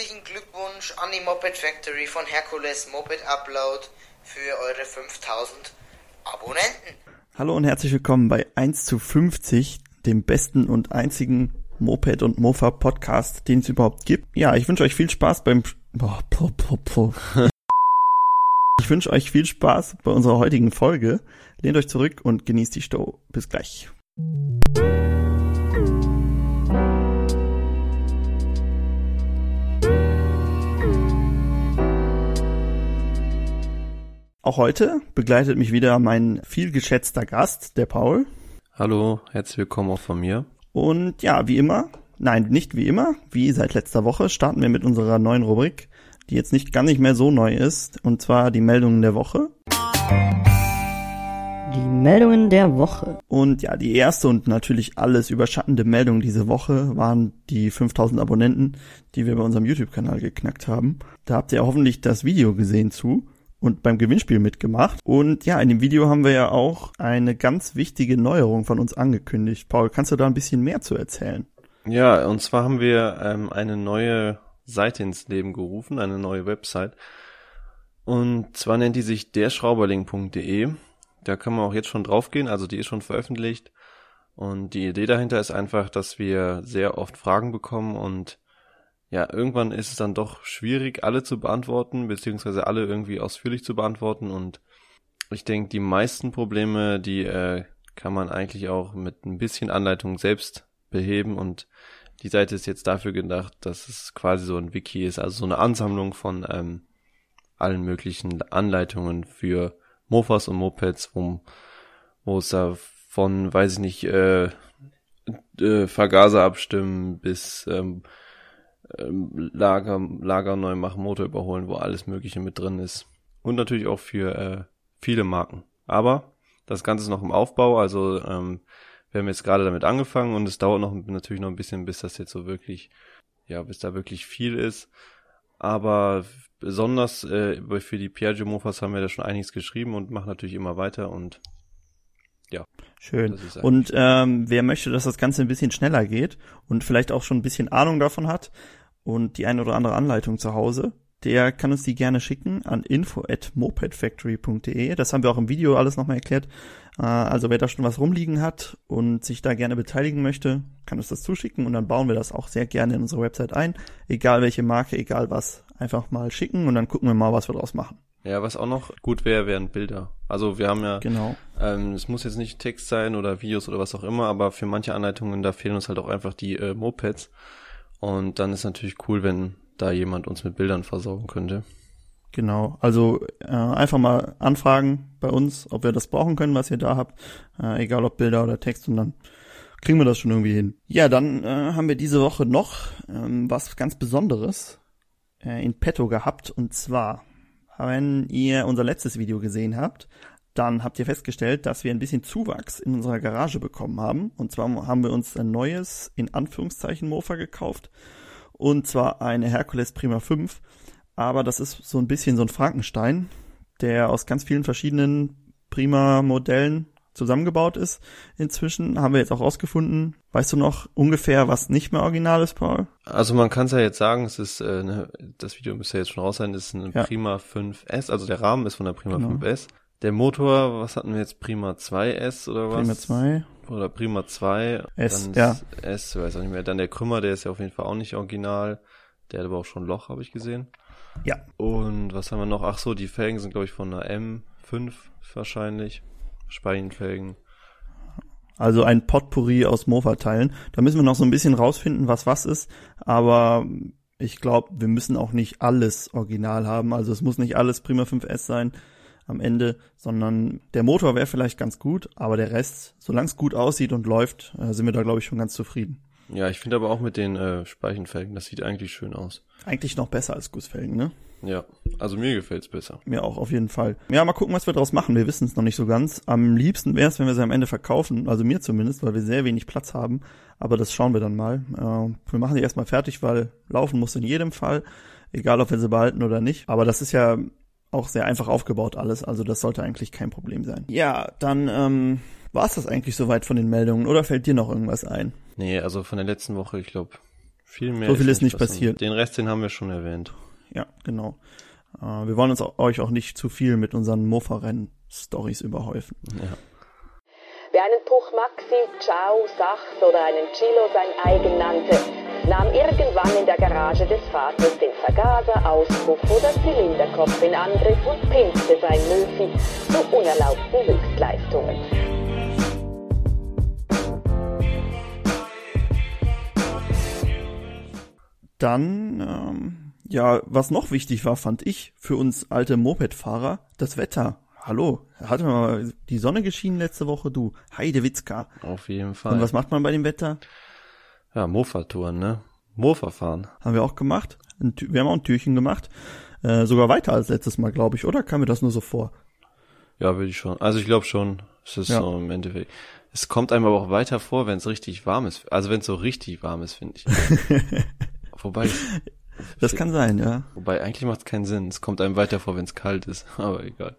Herzlichen Glückwunsch an die Moped Factory von Hercules Moped Upload für eure 5000 Abonnenten. Hallo und herzlich willkommen bei 1 zu 50, dem besten und einzigen Moped und Mofa Podcast, den es überhaupt gibt. Ja, ich wünsche euch viel Spaß beim. Ich wünsche euch viel Spaß bei unserer heutigen Folge. Lehnt euch zurück und genießt die Show. Bis gleich. Auch heute begleitet mich wieder mein viel geschätzter Gast, der Paul. Hallo, herzlich willkommen auch von mir. Und ja, wie immer, nein, nicht wie immer, wie seit letzter Woche starten wir mit unserer neuen Rubrik, die jetzt nicht gar nicht mehr so neu ist, und zwar die Meldungen der Woche. Die Meldungen der Woche. Und ja, die erste und natürlich alles überschattende Meldung diese Woche waren die 5000 Abonnenten, die wir bei unserem YouTube-Kanal geknackt haben. Da habt ihr hoffentlich das Video gesehen zu und beim Gewinnspiel mitgemacht. Und ja, in dem Video haben wir ja auch eine ganz wichtige Neuerung von uns angekündigt. Paul, kannst du da ein bisschen mehr zu erzählen? Ja, und zwar haben wir ähm, eine neue Seite ins Leben gerufen, eine neue Website. Und zwar nennt die sich derschrauberling.de. Da kann man auch jetzt schon draufgehen, also die ist schon veröffentlicht. Und die Idee dahinter ist einfach, dass wir sehr oft Fragen bekommen und ja, irgendwann ist es dann doch schwierig, alle zu beantworten, beziehungsweise alle irgendwie ausführlich zu beantworten. Und ich denke, die meisten Probleme, die äh, kann man eigentlich auch mit ein bisschen Anleitung selbst beheben. Und die Seite ist jetzt dafür gedacht, dass es quasi so ein Wiki ist, also so eine Ansammlung von ähm, allen möglichen Anleitungen für Mofas und Mopeds, wo, wo es da von, weiß ich nicht, äh, äh, Vergaser abstimmen bis ähm, Lager, Lager neu machen, Motor überholen, wo alles Mögliche mit drin ist. Und natürlich auch für äh, viele Marken. Aber das Ganze ist noch im Aufbau, also ähm, wir haben jetzt gerade damit angefangen und es dauert noch natürlich noch ein bisschen, bis das jetzt so wirklich, ja, bis da wirklich viel ist. Aber besonders äh, für die Piaggio Mofas haben wir da schon einiges geschrieben und machen natürlich immer weiter und ja. Schön. Und ähm, wer möchte, dass das Ganze ein bisschen schneller geht und vielleicht auch schon ein bisschen Ahnung davon hat, und die eine oder andere Anleitung zu Hause, der kann uns die gerne schicken an info at mopedfactory.de. Das haben wir auch im Video alles nochmal erklärt. Äh, also wer da schon was rumliegen hat und sich da gerne beteiligen möchte, kann uns das zuschicken und dann bauen wir das auch sehr gerne in unsere Website ein. Egal welche Marke, egal was. Einfach mal schicken und dann gucken wir mal, was wir draus machen. Ja, was auch noch gut wäre, wären Bilder. Also wir haben ja, genau. ähm, es muss jetzt nicht Text sein oder Videos oder was auch immer, aber für manche Anleitungen, da fehlen uns halt auch einfach die äh, Mopeds. Und dann ist natürlich cool, wenn da jemand uns mit Bildern versorgen könnte. Genau, also äh, einfach mal anfragen bei uns, ob wir das brauchen können, was ihr da habt, äh, egal ob Bilder oder Text und dann kriegen wir das schon irgendwie hin. Ja, dann äh, haben wir diese Woche noch ähm, was ganz Besonderes äh, in petto gehabt und zwar, wenn ihr unser letztes Video gesehen habt, dann habt ihr festgestellt, dass wir ein bisschen Zuwachs in unserer Garage bekommen haben. Und zwar haben wir uns ein neues, in Anführungszeichen, Mofa gekauft. Und zwar eine Hercules Prima 5. Aber das ist so ein bisschen so ein Frankenstein, der aus ganz vielen verschiedenen Prima-Modellen zusammengebaut ist. Inzwischen haben wir jetzt auch rausgefunden. Weißt du noch ungefähr, was nicht mehr original ist, Paul? Also man kann es ja jetzt sagen, es ist, äh, ne, das Video müsste jetzt schon raus sein, es ist ein ja. Prima 5S, also der Rahmen ist von der Prima genau. 5S. Der Motor, was hatten wir jetzt? Prima 2S oder was? Prima 2. Oder Prima 2. S, ja. S, weiß auch nicht mehr. Dann der Krümmer, der ist ja auf jeden Fall auch nicht original. Der hat aber auch schon ein Loch, habe ich gesehen. Ja. Und was haben wir noch? Ach so, die Felgen sind, glaube ich, von einer M5 wahrscheinlich. Speichenfelgen. Also ein Potpourri aus Mofa-Teilen. Da müssen wir noch so ein bisschen rausfinden, was was ist. Aber ich glaube, wir müssen auch nicht alles original haben. Also es muss nicht alles Prima 5S sein am Ende, sondern der Motor wäre vielleicht ganz gut, aber der Rest, solange es gut aussieht und läuft, äh, sind wir da, glaube ich, schon ganz zufrieden. Ja, ich finde aber auch mit den äh, Speichenfelgen, das sieht eigentlich schön aus. Eigentlich noch besser als Gussfelgen, ne? Ja, also mir gefällt's besser. Mir auch, auf jeden Fall. Ja, mal gucken, was wir daraus machen. Wir wissen es noch nicht so ganz. Am liebsten wäre es, wenn wir sie am Ende verkaufen, also mir zumindest, weil wir sehr wenig Platz haben. Aber das schauen wir dann mal. Äh, wir machen sie erstmal fertig, weil laufen muss in jedem Fall, egal ob wir sie behalten oder nicht. Aber das ist ja auch sehr einfach aufgebaut alles, also das sollte eigentlich kein Problem sein. Ja, dann ähm, war es das eigentlich soweit von den Meldungen oder fällt dir noch irgendwas ein? Nee, also von der letzten Woche, ich glaube, Viel mehr So viel ist nicht passiert. Den Rest, den haben wir schon erwähnt. Ja, genau. Äh, wir wollen uns auch, euch auch nicht zu viel mit unseren Mofa-Rennen-Stories überhäufen. Ja. Wer einen Puch Maxi, Ciao, Sachs oder einen Chilo sein eigen nannte, nahm irgendwann in der Garage des Vaters den Vergaser, Auspuff oder Zylinderkopf in Angriff und pimpte sein Möfi zu unerlaubten Höchstleistungen. Dann, ähm, ja, was noch wichtig war, fand ich, für uns alte Mopedfahrer, das Wetter. Hallo, hatte mal die Sonne geschienen letzte Woche, du Heidewitzka. Auf jeden Fall. Und was macht man bei dem Wetter? Ja, Mofa-Touren, ne? Mofa fahren. Haben wir auch gemacht. Wir haben auch ein Türchen gemacht. Äh, sogar weiter als letztes Mal, glaube ich, oder? Kam mir das nur so vor? Ja, würde ich schon. Also ich glaube schon. Es ist Ja. so im Endeffekt. Es kommt einem aber auch weiter vor, wenn es richtig warm ist. Also wenn es so richtig warm ist, finde ich. wobei, Das kann sein, ja. wobei eigentlich macht es keinen Sinn. Es kommt einem weiter vor, wenn es kalt ist. Aber egal.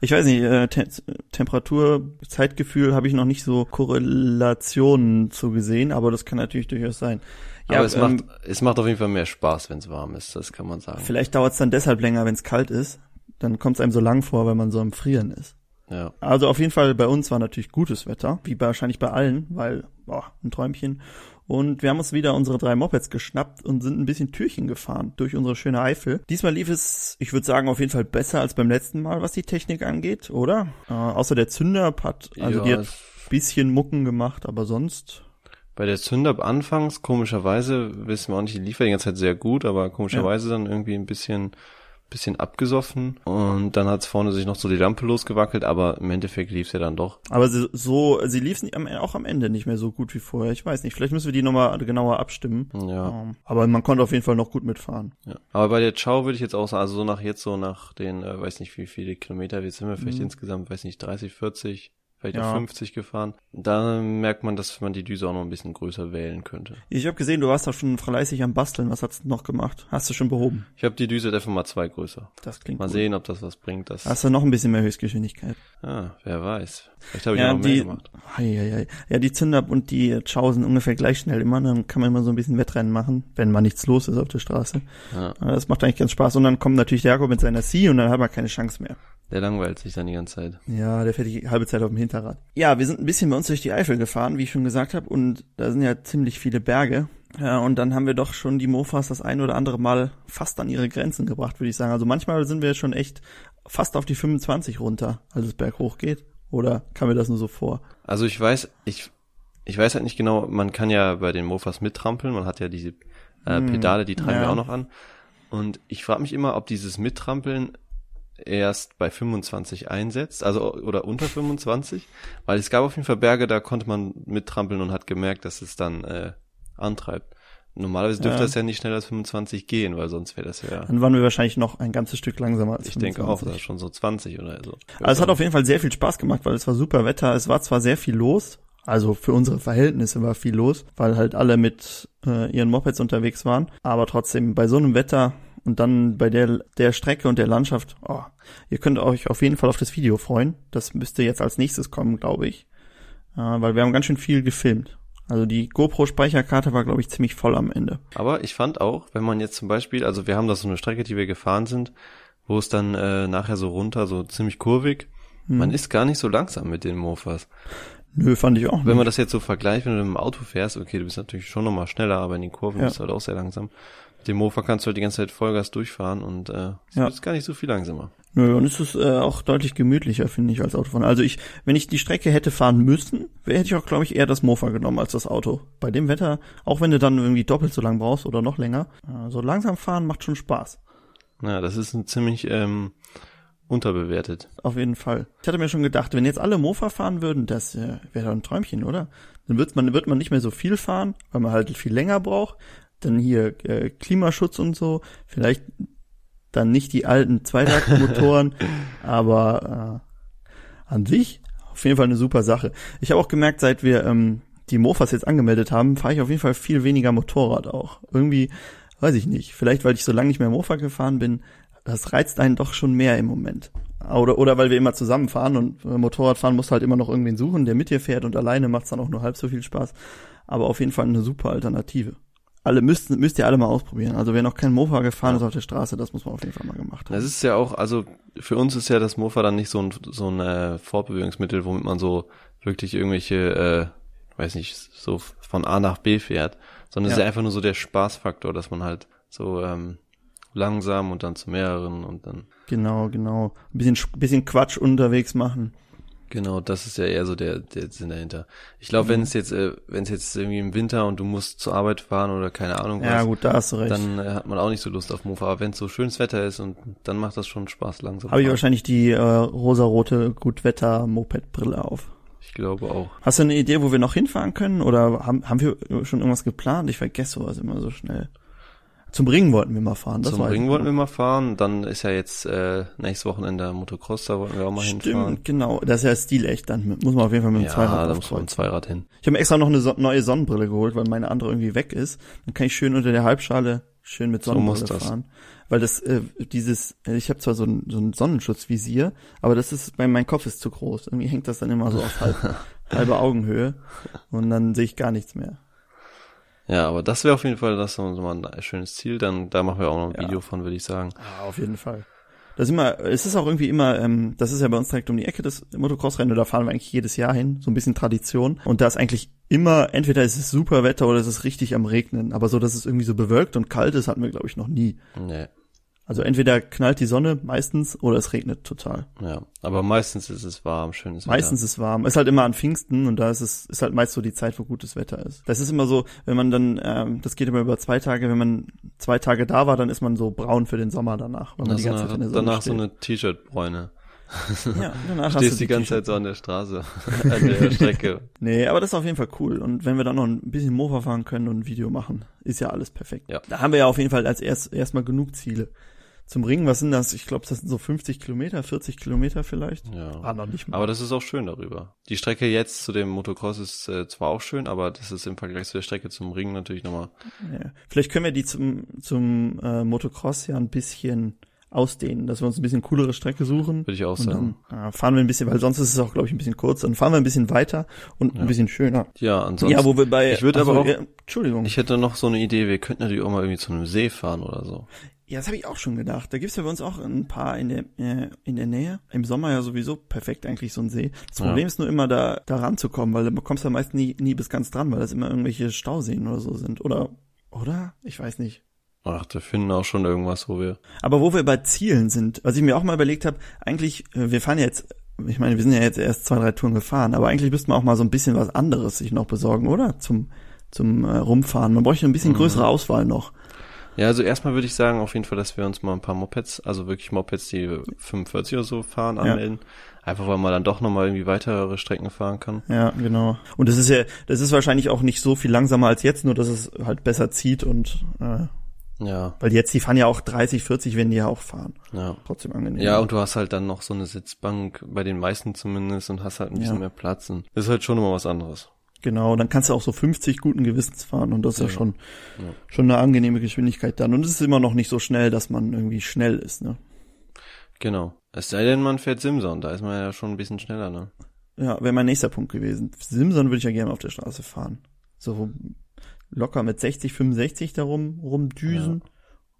Ich weiß nicht, äh, Te Temperatur, Zeitgefühl habe ich noch nicht so Korrelationen zu gesehen, aber das kann natürlich durchaus sein. Ja, aber es ähm, macht, es macht auf jeden Fall mehr Spaß, wenn es warm ist. Das kann man sagen. Vielleicht dauert es dann deshalb länger, wenn es kalt ist. Dann kommt es einem so lang vor, wenn man so am Frieren ist. Ja. Also auf jeden Fall bei uns war natürlich gutes Wetter, wie wahrscheinlich bei allen, weil, boah, ein Träumchen. Und wir haben uns wieder unsere drei Mopeds geschnappt und sind ein bisschen Türchen gefahren durch unsere schöne Eifel. Diesmal lief es, ich würde sagen, auf jeden Fall besser als beim letzten Mal, was die Technik angeht, oder? Äh, außer der Zünder hat, also Ja, die hat bisschen Mucken gemacht, aber sonst, Bei der Zünder anfangs, komischerweise, wissen wir auch nicht, die lief ja die ganze Zeit sehr gut, aber komischerweise dann irgendwie ein bisschen, bisschen abgesoffen. Und dann hat's vorne sich noch so die Lampe losgewackelt, aber im Endeffekt lief's ja dann doch. aber sie, so, sie lief nicht am, auch am Ende nicht mehr so gut wie vorher. Ich weiß nicht, vielleicht müssen wir die nochmal genauer abstimmen. Ja. Ähm, aber man konnte auf jeden Fall noch gut mitfahren. ja. Aber bei der Ciao würde ich jetzt auch sagen, also so nach jetzt, so nach den, äh, weiß nicht wie viele Kilometer, jetzt sind wir vielleicht insgesamt, weiß nicht, 30, 40, vielleicht Ja. auch 50 gefahren. Da merkt man, dass man die Düse auch noch ein bisschen größer wählen könnte. Ich habe gesehen, du warst da schon fleißig am Basteln. Was hast du noch gemacht? Hast du schon behoben? Ich habe die Düse einfach mal zwei größer. Das klingt Mal gut. sehen, ob das was bringt. Das, Hast du noch ein bisschen mehr Höchstgeschwindigkeit? ah, wer weiß. Vielleicht habe ich ja, auch noch mehr die, gemacht. hei, hei, ja, die Zünder und die Chow sind ungefähr gleich schnell immer. Dann kann man immer so ein bisschen Wettrennen machen, wenn mal nichts los ist auf der Straße. Ja. Das macht eigentlich ganz Spaß. Und dann kommt natürlich der Jakob mit seiner C und dann hat man keine Chance mehr. Der langweilt sich dann die ganze Zeit. Ja, der fährt die halbe Zeit auf dem Hinterrad. Ja, wir sind ein bisschen bei uns durch die Eifel gefahren, wie ich schon gesagt habe, und da sind ja ziemlich viele Berge. Ja, und dann haben wir doch schon die Mofas das ein oder andere Mal fast an ihre Grenzen gebracht, würde ich sagen. Also manchmal sind wir schon echt fast auf die 25 runter, als es berghoch geht. Oder kam mir das nur so vor? Also ich weiß, ich, ich weiß halt nicht genau, man kann ja bei den Mofas mittrampeln, man hat ja diese äh, Pedale, die treiben ja. wir auch noch an. Und ich frage mich immer, ob dieses Mittrampeln erst bei 25 einsetzt, also oder unter 25, weil es gab auf jeden Fall Berge, da konnte man mittrampeln und hat gemerkt, dass es dann äh, antreibt. Normalerweise dürfte Ja. das ja nicht schneller als 25 gehen, weil sonst wäre das ja, Dann waren wir wahrscheinlich noch ein ganzes Stück langsamer als ich denke auch, 25. das ist schon so 20 oder so. Also es hat auf jeden Fall sehr viel Spaß gemacht, weil es war super Wetter. Es war zwar sehr viel los, also für unsere Verhältnisse war viel los, weil halt alle mit äh, ihren Mopeds unterwegs waren. Aber trotzdem bei so einem Wetter und dann bei der der Strecke und der Landschaft, oh, ihr könnt euch auf jeden Fall auf das Video freuen. Das müsste jetzt als nächstes kommen, glaube ich, äh, weil wir haben ganz schön viel gefilmt. Also die GoPro-Speicherkarte war, glaube ich, ziemlich voll am Ende. Aber ich fand auch, wenn man jetzt zum Beispiel, also wir haben da so eine Strecke, die wir gefahren sind, wo es dann äh, nachher so runter, so ziemlich kurvig. Man ist gar nicht so langsam mit den Mofas. Nö, fand ich auch. Wenn nicht. man das jetzt so vergleicht, wenn du mit dem Auto fährst, okay, du bist natürlich schon nochmal schneller, aber in den Kurven Ja. bist du halt auch sehr langsam. Dem Mofa kannst du halt die ganze Zeit Vollgas durchfahren und äh, es Ja. ist gar nicht so viel langsamer. Nö, und es ist äh, auch deutlich gemütlicher, finde ich, als Autofahren. Also ich, wenn ich die Strecke hätte fahren müssen, hätte ich auch, glaube ich, eher das Mofa genommen als das Auto. Bei dem Wetter, auch wenn du dann irgendwie doppelt so lang brauchst oder noch länger, äh, so langsam fahren macht schon Spaß. Ja, das ist ein ziemlich ähm, unterbewertet. Auf jeden Fall. Ich hatte mir schon gedacht, wenn jetzt alle Mofa fahren würden, das äh, wäre doch ein Träumchen, oder? Dann wird man, wird man nicht mehr so viel fahren, weil man halt viel länger braucht. Dann hier äh, Klimaschutz und so. Vielleicht dann nicht die alten Zweitaktmotoren, aber äh, an sich auf jeden Fall eine super Sache. Ich habe auch gemerkt, seit wir ähm, die Mofas jetzt angemeldet haben, fahre ich auf jeden Fall viel weniger Motorrad auch. Irgendwie, weiß ich nicht, vielleicht weil ich so lange nicht mehr Mofa gefahren bin, das reizt einen doch schon mehr im Moment. Oder, oder weil wir immer zusammenfahren und äh, Motorradfahren musst halt immer noch irgendwen suchen, der mit dir fährt und alleine macht's dann auch nur halb so viel Spaß. Aber auf jeden Fall eine super Alternative. Alle müssten, müsst ihr alle mal ausprobieren. Also wer noch kein Mofa gefahren Ja. ist auf der Straße, das muss man auf jeden Fall mal gemacht haben. Das ist ja auch, also für uns ist ja das Mofa dann nicht so ein, so ein äh, Fortbewegungsmittel, womit man so wirklich irgendwelche, äh, weiß nicht, so von A nach B fährt, sondern es Ja. ist ja einfach nur so der Spaßfaktor, dass man halt so ähm, langsam und dann zu mehreren und dann Genau, genau. Ein bisschen, Sch- bisschen Quatsch unterwegs machen. Genau, das ist ja eher so der, der Sinn dahinter. Ich glaube, wenn es jetzt, äh, wenn es jetzt irgendwie im Winter und du musst zur Arbeit fahren oder keine Ahnung Ja, was, gut, da hast du recht. dann äh, hat man auch nicht so Lust auf Mofa. Aber wenn es so schönes Wetter ist und dann macht das schon Spaß langsam. Habe ich wahrscheinlich die äh, rosarote Gutwetter-Moped-Brille auf. Ich glaube auch. Hast du eine Idee, wo wir noch hinfahren können? Oder haben, haben wir schon irgendwas geplant? Ich vergesse sowas immer so schnell. Zum Ring wollten wir mal fahren. Das Zum weiß Ring ich wollten wir mal fahren. Dann ist ja jetzt äh, nächstes Wochenende Motocross, da wollten wir auch mal hinfahren. Stimmt, genau. Das ist ja stilecht. Dann muss man auf jeden Fall mit dem Ja, Zweirad da aufs muss man mit dem Zweirad hin. Ich habe mir extra noch eine so neue Sonnenbrille geholt, weil meine andere irgendwie weg ist. Dann kann ich schön unter der Halbschale schön mit So Sonnenbrille muss das. fahren. Weil das, äh, dieses, äh, ich habe zwar so ein, so ein Sonnenschutzvisier, aber das ist, mein, mein Kopf ist zu groß. Irgendwie hängt das dann immer so auf halb, halbe Augenhöhe und dann sehe ich gar nichts mehr. Ja, aber das wäre auf jeden Fall das ist so mal ein schönes Ziel. Dann da machen wir auch noch ein Ja. Video von, würde ich sagen. Ah, auf jeden Fall. Das ist immer, es ist auch irgendwie immer, ähm, das ist ja bei uns direkt um die Ecke das Motocross-Rennen, da fahren wir eigentlich jedes Jahr hin, so ein bisschen Tradition. Und da ist eigentlich immer, entweder ist es super Wetter oder es ist richtig am Regnen. Aber so, dass es irgendwie so bewölkt und kalt ist, hatten wir, glaube ich, noch nie. Nee. Also entweder knallt die Sonne meistens oder es regnet total. Ja, aber meistens ist es warm, schönes Meistens ist warm. Ist halt immer an Pfingsten und da ist es ist halt meist so die Zeit, wo gutes Wetter ist. Das ist immer so, wenn man dann, ähm, das geht immer über zwei Tage, wenn man zwei Tage da war, dann ist man so braun für den Sommer danach, weil man die Wetter. ganze Zeit in der Danach, Sonne danach so steht. eine T-Shirt-Bräune. Ja, danach hast Stehst du die ganze. Zeit so an der Straße, an der Strecke. Nee, aber das ist auf jeden Fall cool. Und wenn wir dann noch ein bisschen Mofa fahren können und ein Video machen, ist ja alles perfekt. Ja. Da haben wir ja auf jeden Fall als erst erstmal genug Ziele. Zum Ringen, was sind das? Ich glaube, das sind so 50 Kilometer, 40 Kilometer vielleicht. Ja. Ah, noch nicht mal. Aber das ist auch schön darüber. Die Strecke jetzt zu dem Motocross ist äh, zwar auch schön, aber das ist im Vergleich zu der Strecke zum Ring natürlich nochmal. Ja. Vielleicht können wir die zum, zum äh, Motocross ja ein bisschen ausdehnen, dass wir uns ein bisschen coolere Strecke suchen. Würde ich auch Und sagen. dann äh, fahren wir ein bisschen, weil sonst ist es auch, glaube ich, ein bisschen kurz. Dann fahren wir ein bisschen weiter und ein bisschen schöner. Ja, ansonsten. ja, wo wir bei. ich würde aber auch, ja, Entschuldigung. ich hätte noch so eine Idee, wir könnten natürlich auch mal irgendwie zu einem See fahren oder so. Ja, das habe ich auch schon gedacht. Da gibt's ja bei uns auch ein paar in der, äh, in der Nähe. Im Sommer ja sowieso perfekt eigentlich so ein See. Das Ja. Problem ist nur immer da, da ranzukommen, weil du kommst ja meist nie, nie bis ganz dran, weil das immer irgendwelche Stauseen oder so sind. Oder, oder? Ich weiß nicht. Ach, da finden auch schon irgendwas, wo wir. Aber wo wir bei Zielen sind, was ich mir auch mal überlegt habe, eigentlich, äh, wir fahren ja jetzt, ich meine, wir sind ja jetzt erst zwei, drei Touren gefahren, aber eigentlich müsste man auch mal so ein bisschen was anderes sich noch besorgen, oder? Zum, zum äh, Rumfahren. Man bräuchte ein bisschen größere Auswahl noch. Ja, also erstmal würde ich sagen, auf jeden Fall, dass wir uns mal ein paar Mopeds, also wirklich Mopeds, die 45 oder so fahren, Ja. anmelden. Einfach weil man dann doch nochmal irgendwie weitere Strecken fahren kann. Ja, genau. Und das ist ja, das ist wahrscheinlich auch nicht so viel langsamer als jetzt, nur dass es halt besser zieht und äh, Ja, weil jetzt, die fahren ja auch 30, 40, wenn die ja auch fahren. ja. Trotzdem angenehm. Ja, und du hast halt dann noch so eine Sitzbank, bei den meisten zumindest, und hast halt ein bisschen Ja. mehr Platz. Und das ist halt schon immer was anderes. Genau, dann kannst du auch so 50 guten Gewissens fahren und das ist ja, Ja. schon, Ja. schon eine angenehme Geschwindigkeit dann. Und es ist immer noch nicht so schnell, dass man irgendwie schnell ist, ne? Genau. Es sei denn, man fährt Simson, da ist man ja schon ein bisschen schneller, ne? Ja, wäre mein nächster Punkt gewesen. Simson würde ich ja gerne auf der Straße fahren. So locker mit 60, 65 darum rumdüsen.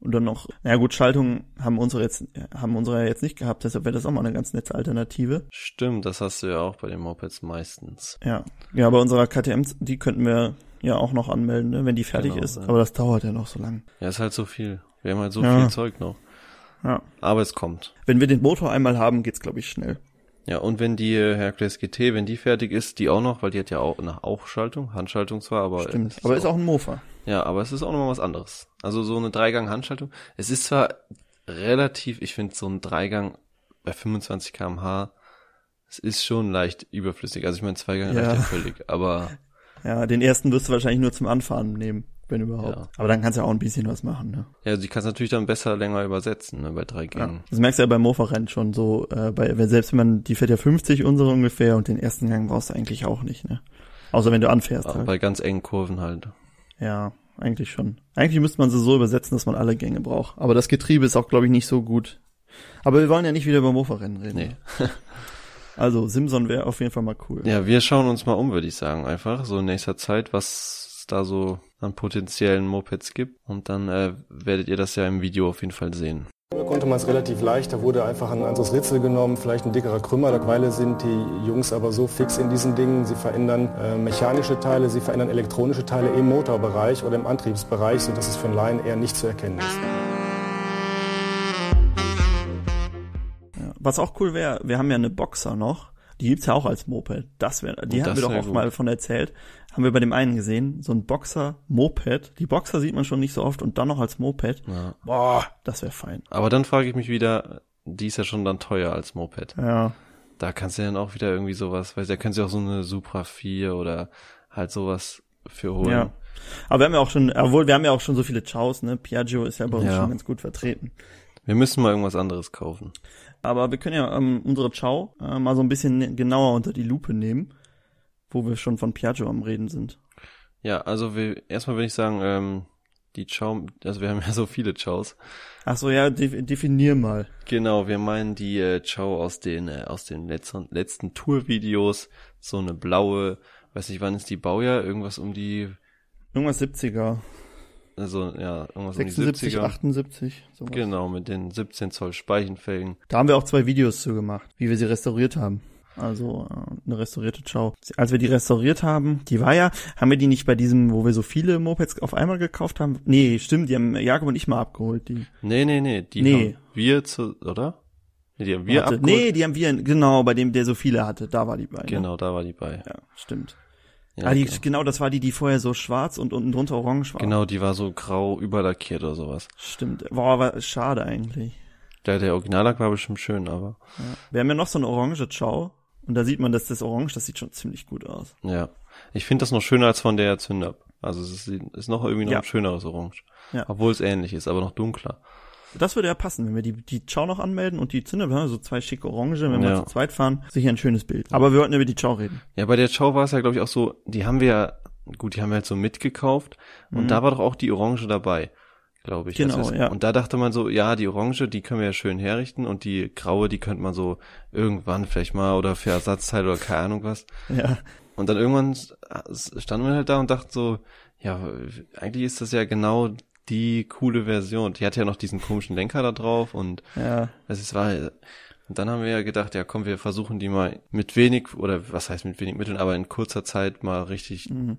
Und dann noch, na gut, Schaltung haben unsere jetzt, haben unsere ja jetzt nicht gehabt, deshalb wäre das auch mal eine ganz nette Alternative. Stimmt, das hast du ja auch bei den Mopeds meistens. Ja. Ja, bei unserer KTM, die könnten wir ja auch noch anmelden, ne, wenn die fertig Genau, ist. ja. Aber das dauert ja noch so lang. Ja, ist halt so viel. Wir haben halt so Ja. viel Zeug noch. Ja. Aber es kommt. Wenn wir den Motor einmal haben, geht's, glaube ich, schnell. Ja, und wenn die äh, Hercules GT, wenn die fertig ist, die auch noch, weil die hat ja auch eine Aufschaltung, Handschaltung zwar, aber Stimmt. es Aber ist auch ein Mofa. Ja, aber es ist auch nochmal was anderes. Also so eine Dreigang-Handschaltung. Es ist zwar relativ, ich finde so ein Dreigang bei 25 kmh, es ist schon leicht überflüssig. Also ich meine, Zweigang Ja. reicht ja völlig, aber Ja, den ersten wirst du wahrscheinlich nur zum Anfahren nehmen, wenn überhaupt. Ja. Aber dann kannst du ja auch ein bisschen was machen, ne? ja, die kannst natürlich dann besser länger übersetzen, ne, bei drei Ja. Gängen. Das merkst du ja beim Mofa-Rennen schon so, äh, bei, wenn, selbst wenn man, die fährt ja 50 unsere ungefähr und den ersten Gang brauchst du eigentlich auch nicht, ne? Außer wenn du anfährst Aber halt. bei ganz engen Kurven halt. Ja, eigentlich schon. Eigentlich müsste man sie so übersetzen, dass man alle Gänge braucht. Aber das Getriebe ist auch, glaube ich, nicht so gut. Aber wir wollen ja nicht wieder über Mofa-Rennen reden. Nee. Also Simson wäre auf jeden Fall mal cool. Ja, wir schauen uns mal um, würde ich sagen, einfach so in nächster Zeit, was da so an potenziellen Mopeds gibt. Und dann äh, werdet ihr das ja im Video auf jeden Fall sehen. Da konnte man es relativ leicht, da wurde einfach ein anderes Ritzel genommen, vielleicht ein dickerer Krümmer. Mittlerweile sind die Jungs aber so fix in diesen Dingen, sie verändern äh, mechanische Teile, sie verändern elektronische Teile im Motorbereich oder im Antriebsbereich, sodass es für einen Laien eher nicht zu erkennen ist. Was auch cool wäre, wir haben ja eine Boxer noch. Die gibt's ja auch als Moped. Das wäre, die Oh, haben wir doch auch gut. mal von erzählt. Haben wir bei dem einen gesehen. So ein Boxer-Moped. Die Boxer sieht man schon nicht so oft und dann noch als Moped. Ja. Boah, das wäre fein. Aber dann frage ich mich wieder, die ist ja schon dann teuer als Moped. Ja. Da kannst du dann auch wieder irgendwie sowas, weil da können sie auch so eine Supra 4 oder halt sowas für holen. Ja. Aber wir haben ja auch schon, obwohl wir haben ja auch schon so viele Chaos, ne? Piaggio ist ja bei uns Ja. schon ganz gut vertreten. Wir müssen mal irgendwas anderes kaufen. Aber wir können ja ähm, unsere Ciao äh, mal so ein bisschen genauer unter die Lupe nehmen, wo wir schon von Piaggio am Reden sind. Ja, also wir, erstmal würde ich sagen, ähm, die Chow, also wir haben ja so viele Chows. Ach so, ja, de definier mal. Genau, wir meinen die äh, Chow aus den äh, aus den letzten letzten Tourvideos, so eine blaue, weiß nicht, wann ist die Baujahr, irgendwas um die Irgendwas 70er. Also ja, irgendwas 76, um die 70er. 78. Sowas. Genau, mit den 17 Zoll Speichenfelgen. Da haben wir auch zwei Videos zu gemacht, wie wir sie restauriert haben. Also äh, eine restaurierte Ciao. Als wir die restauriert haben, die war ja, haben wir die nicht bei diesem, wo wir so viele Mopeds auf einmal gekauft haben? Nee, stimmt, die haben Jakob und ich mal abgeholt. Die. Nee, nee, nee, die Nee. haben wir zu, oder? Nee, die haben wir Warte, abgeholt. nee, die haben wir, genau, bei dem, der so viele hatte, da war die bei. Ne? Genau, da war die bei. Ja, stimmt. Ja, ah, die, genau. genau, das war die, die vorher so schwarz und unten drunter orange war. Genau, die war so grau überlackiert oder sowas. Stimmt. Boah, aber schade eigentlich. Der, der Originallack war bestimmt schön, aber Ja. Wir haben ja noch so eine orange Ciao. Und da sieht man, dass das Orange, das sieht schon ziemlich gut aus. ja. Ich finde das noch schöner als von der Zündab. Also es ist, ist noch irgendwie noch Ja. ein schöneres Orange. Ja. Obwohl es ähnlich ist, aber noch dunkler. Das würde ja passen, wenn wir die, die Ciao noch anmelden und die wir haben so zwei schicke Orange, wenn wir Ja. zu zweit fahren, sicher ein schönes Bild. Aber wir wollten über die Ciao reden. Ja, bei der Chow war es ja, glaube ich, auch so, die haben wir ja, gut, die haben wir halt so mitgekauft und da war doch auch die Orange dabei, glaube ich. Mhm. Genau, ja. Und da dachte man so, ja, die Orange, die können wir ja schön herrichten und die graue, die könnte man so irgendwann vielleicht mal oder für Ersatzteil oder keine Ahnung was. Ja. Und dann irgendwann standen wir halt da und dachten so, ja, eigentlich ist das ja genau die coole Version. Die hat ja noch diesen komischen Lenker da drauf und Ja. es ist war und dann haben wir ja gedacht, ja komm, wir versuchen die mal mit wenig oder was heißt mit wenig Mitteln, aber in kurzer Zeit mal richtig Mhm.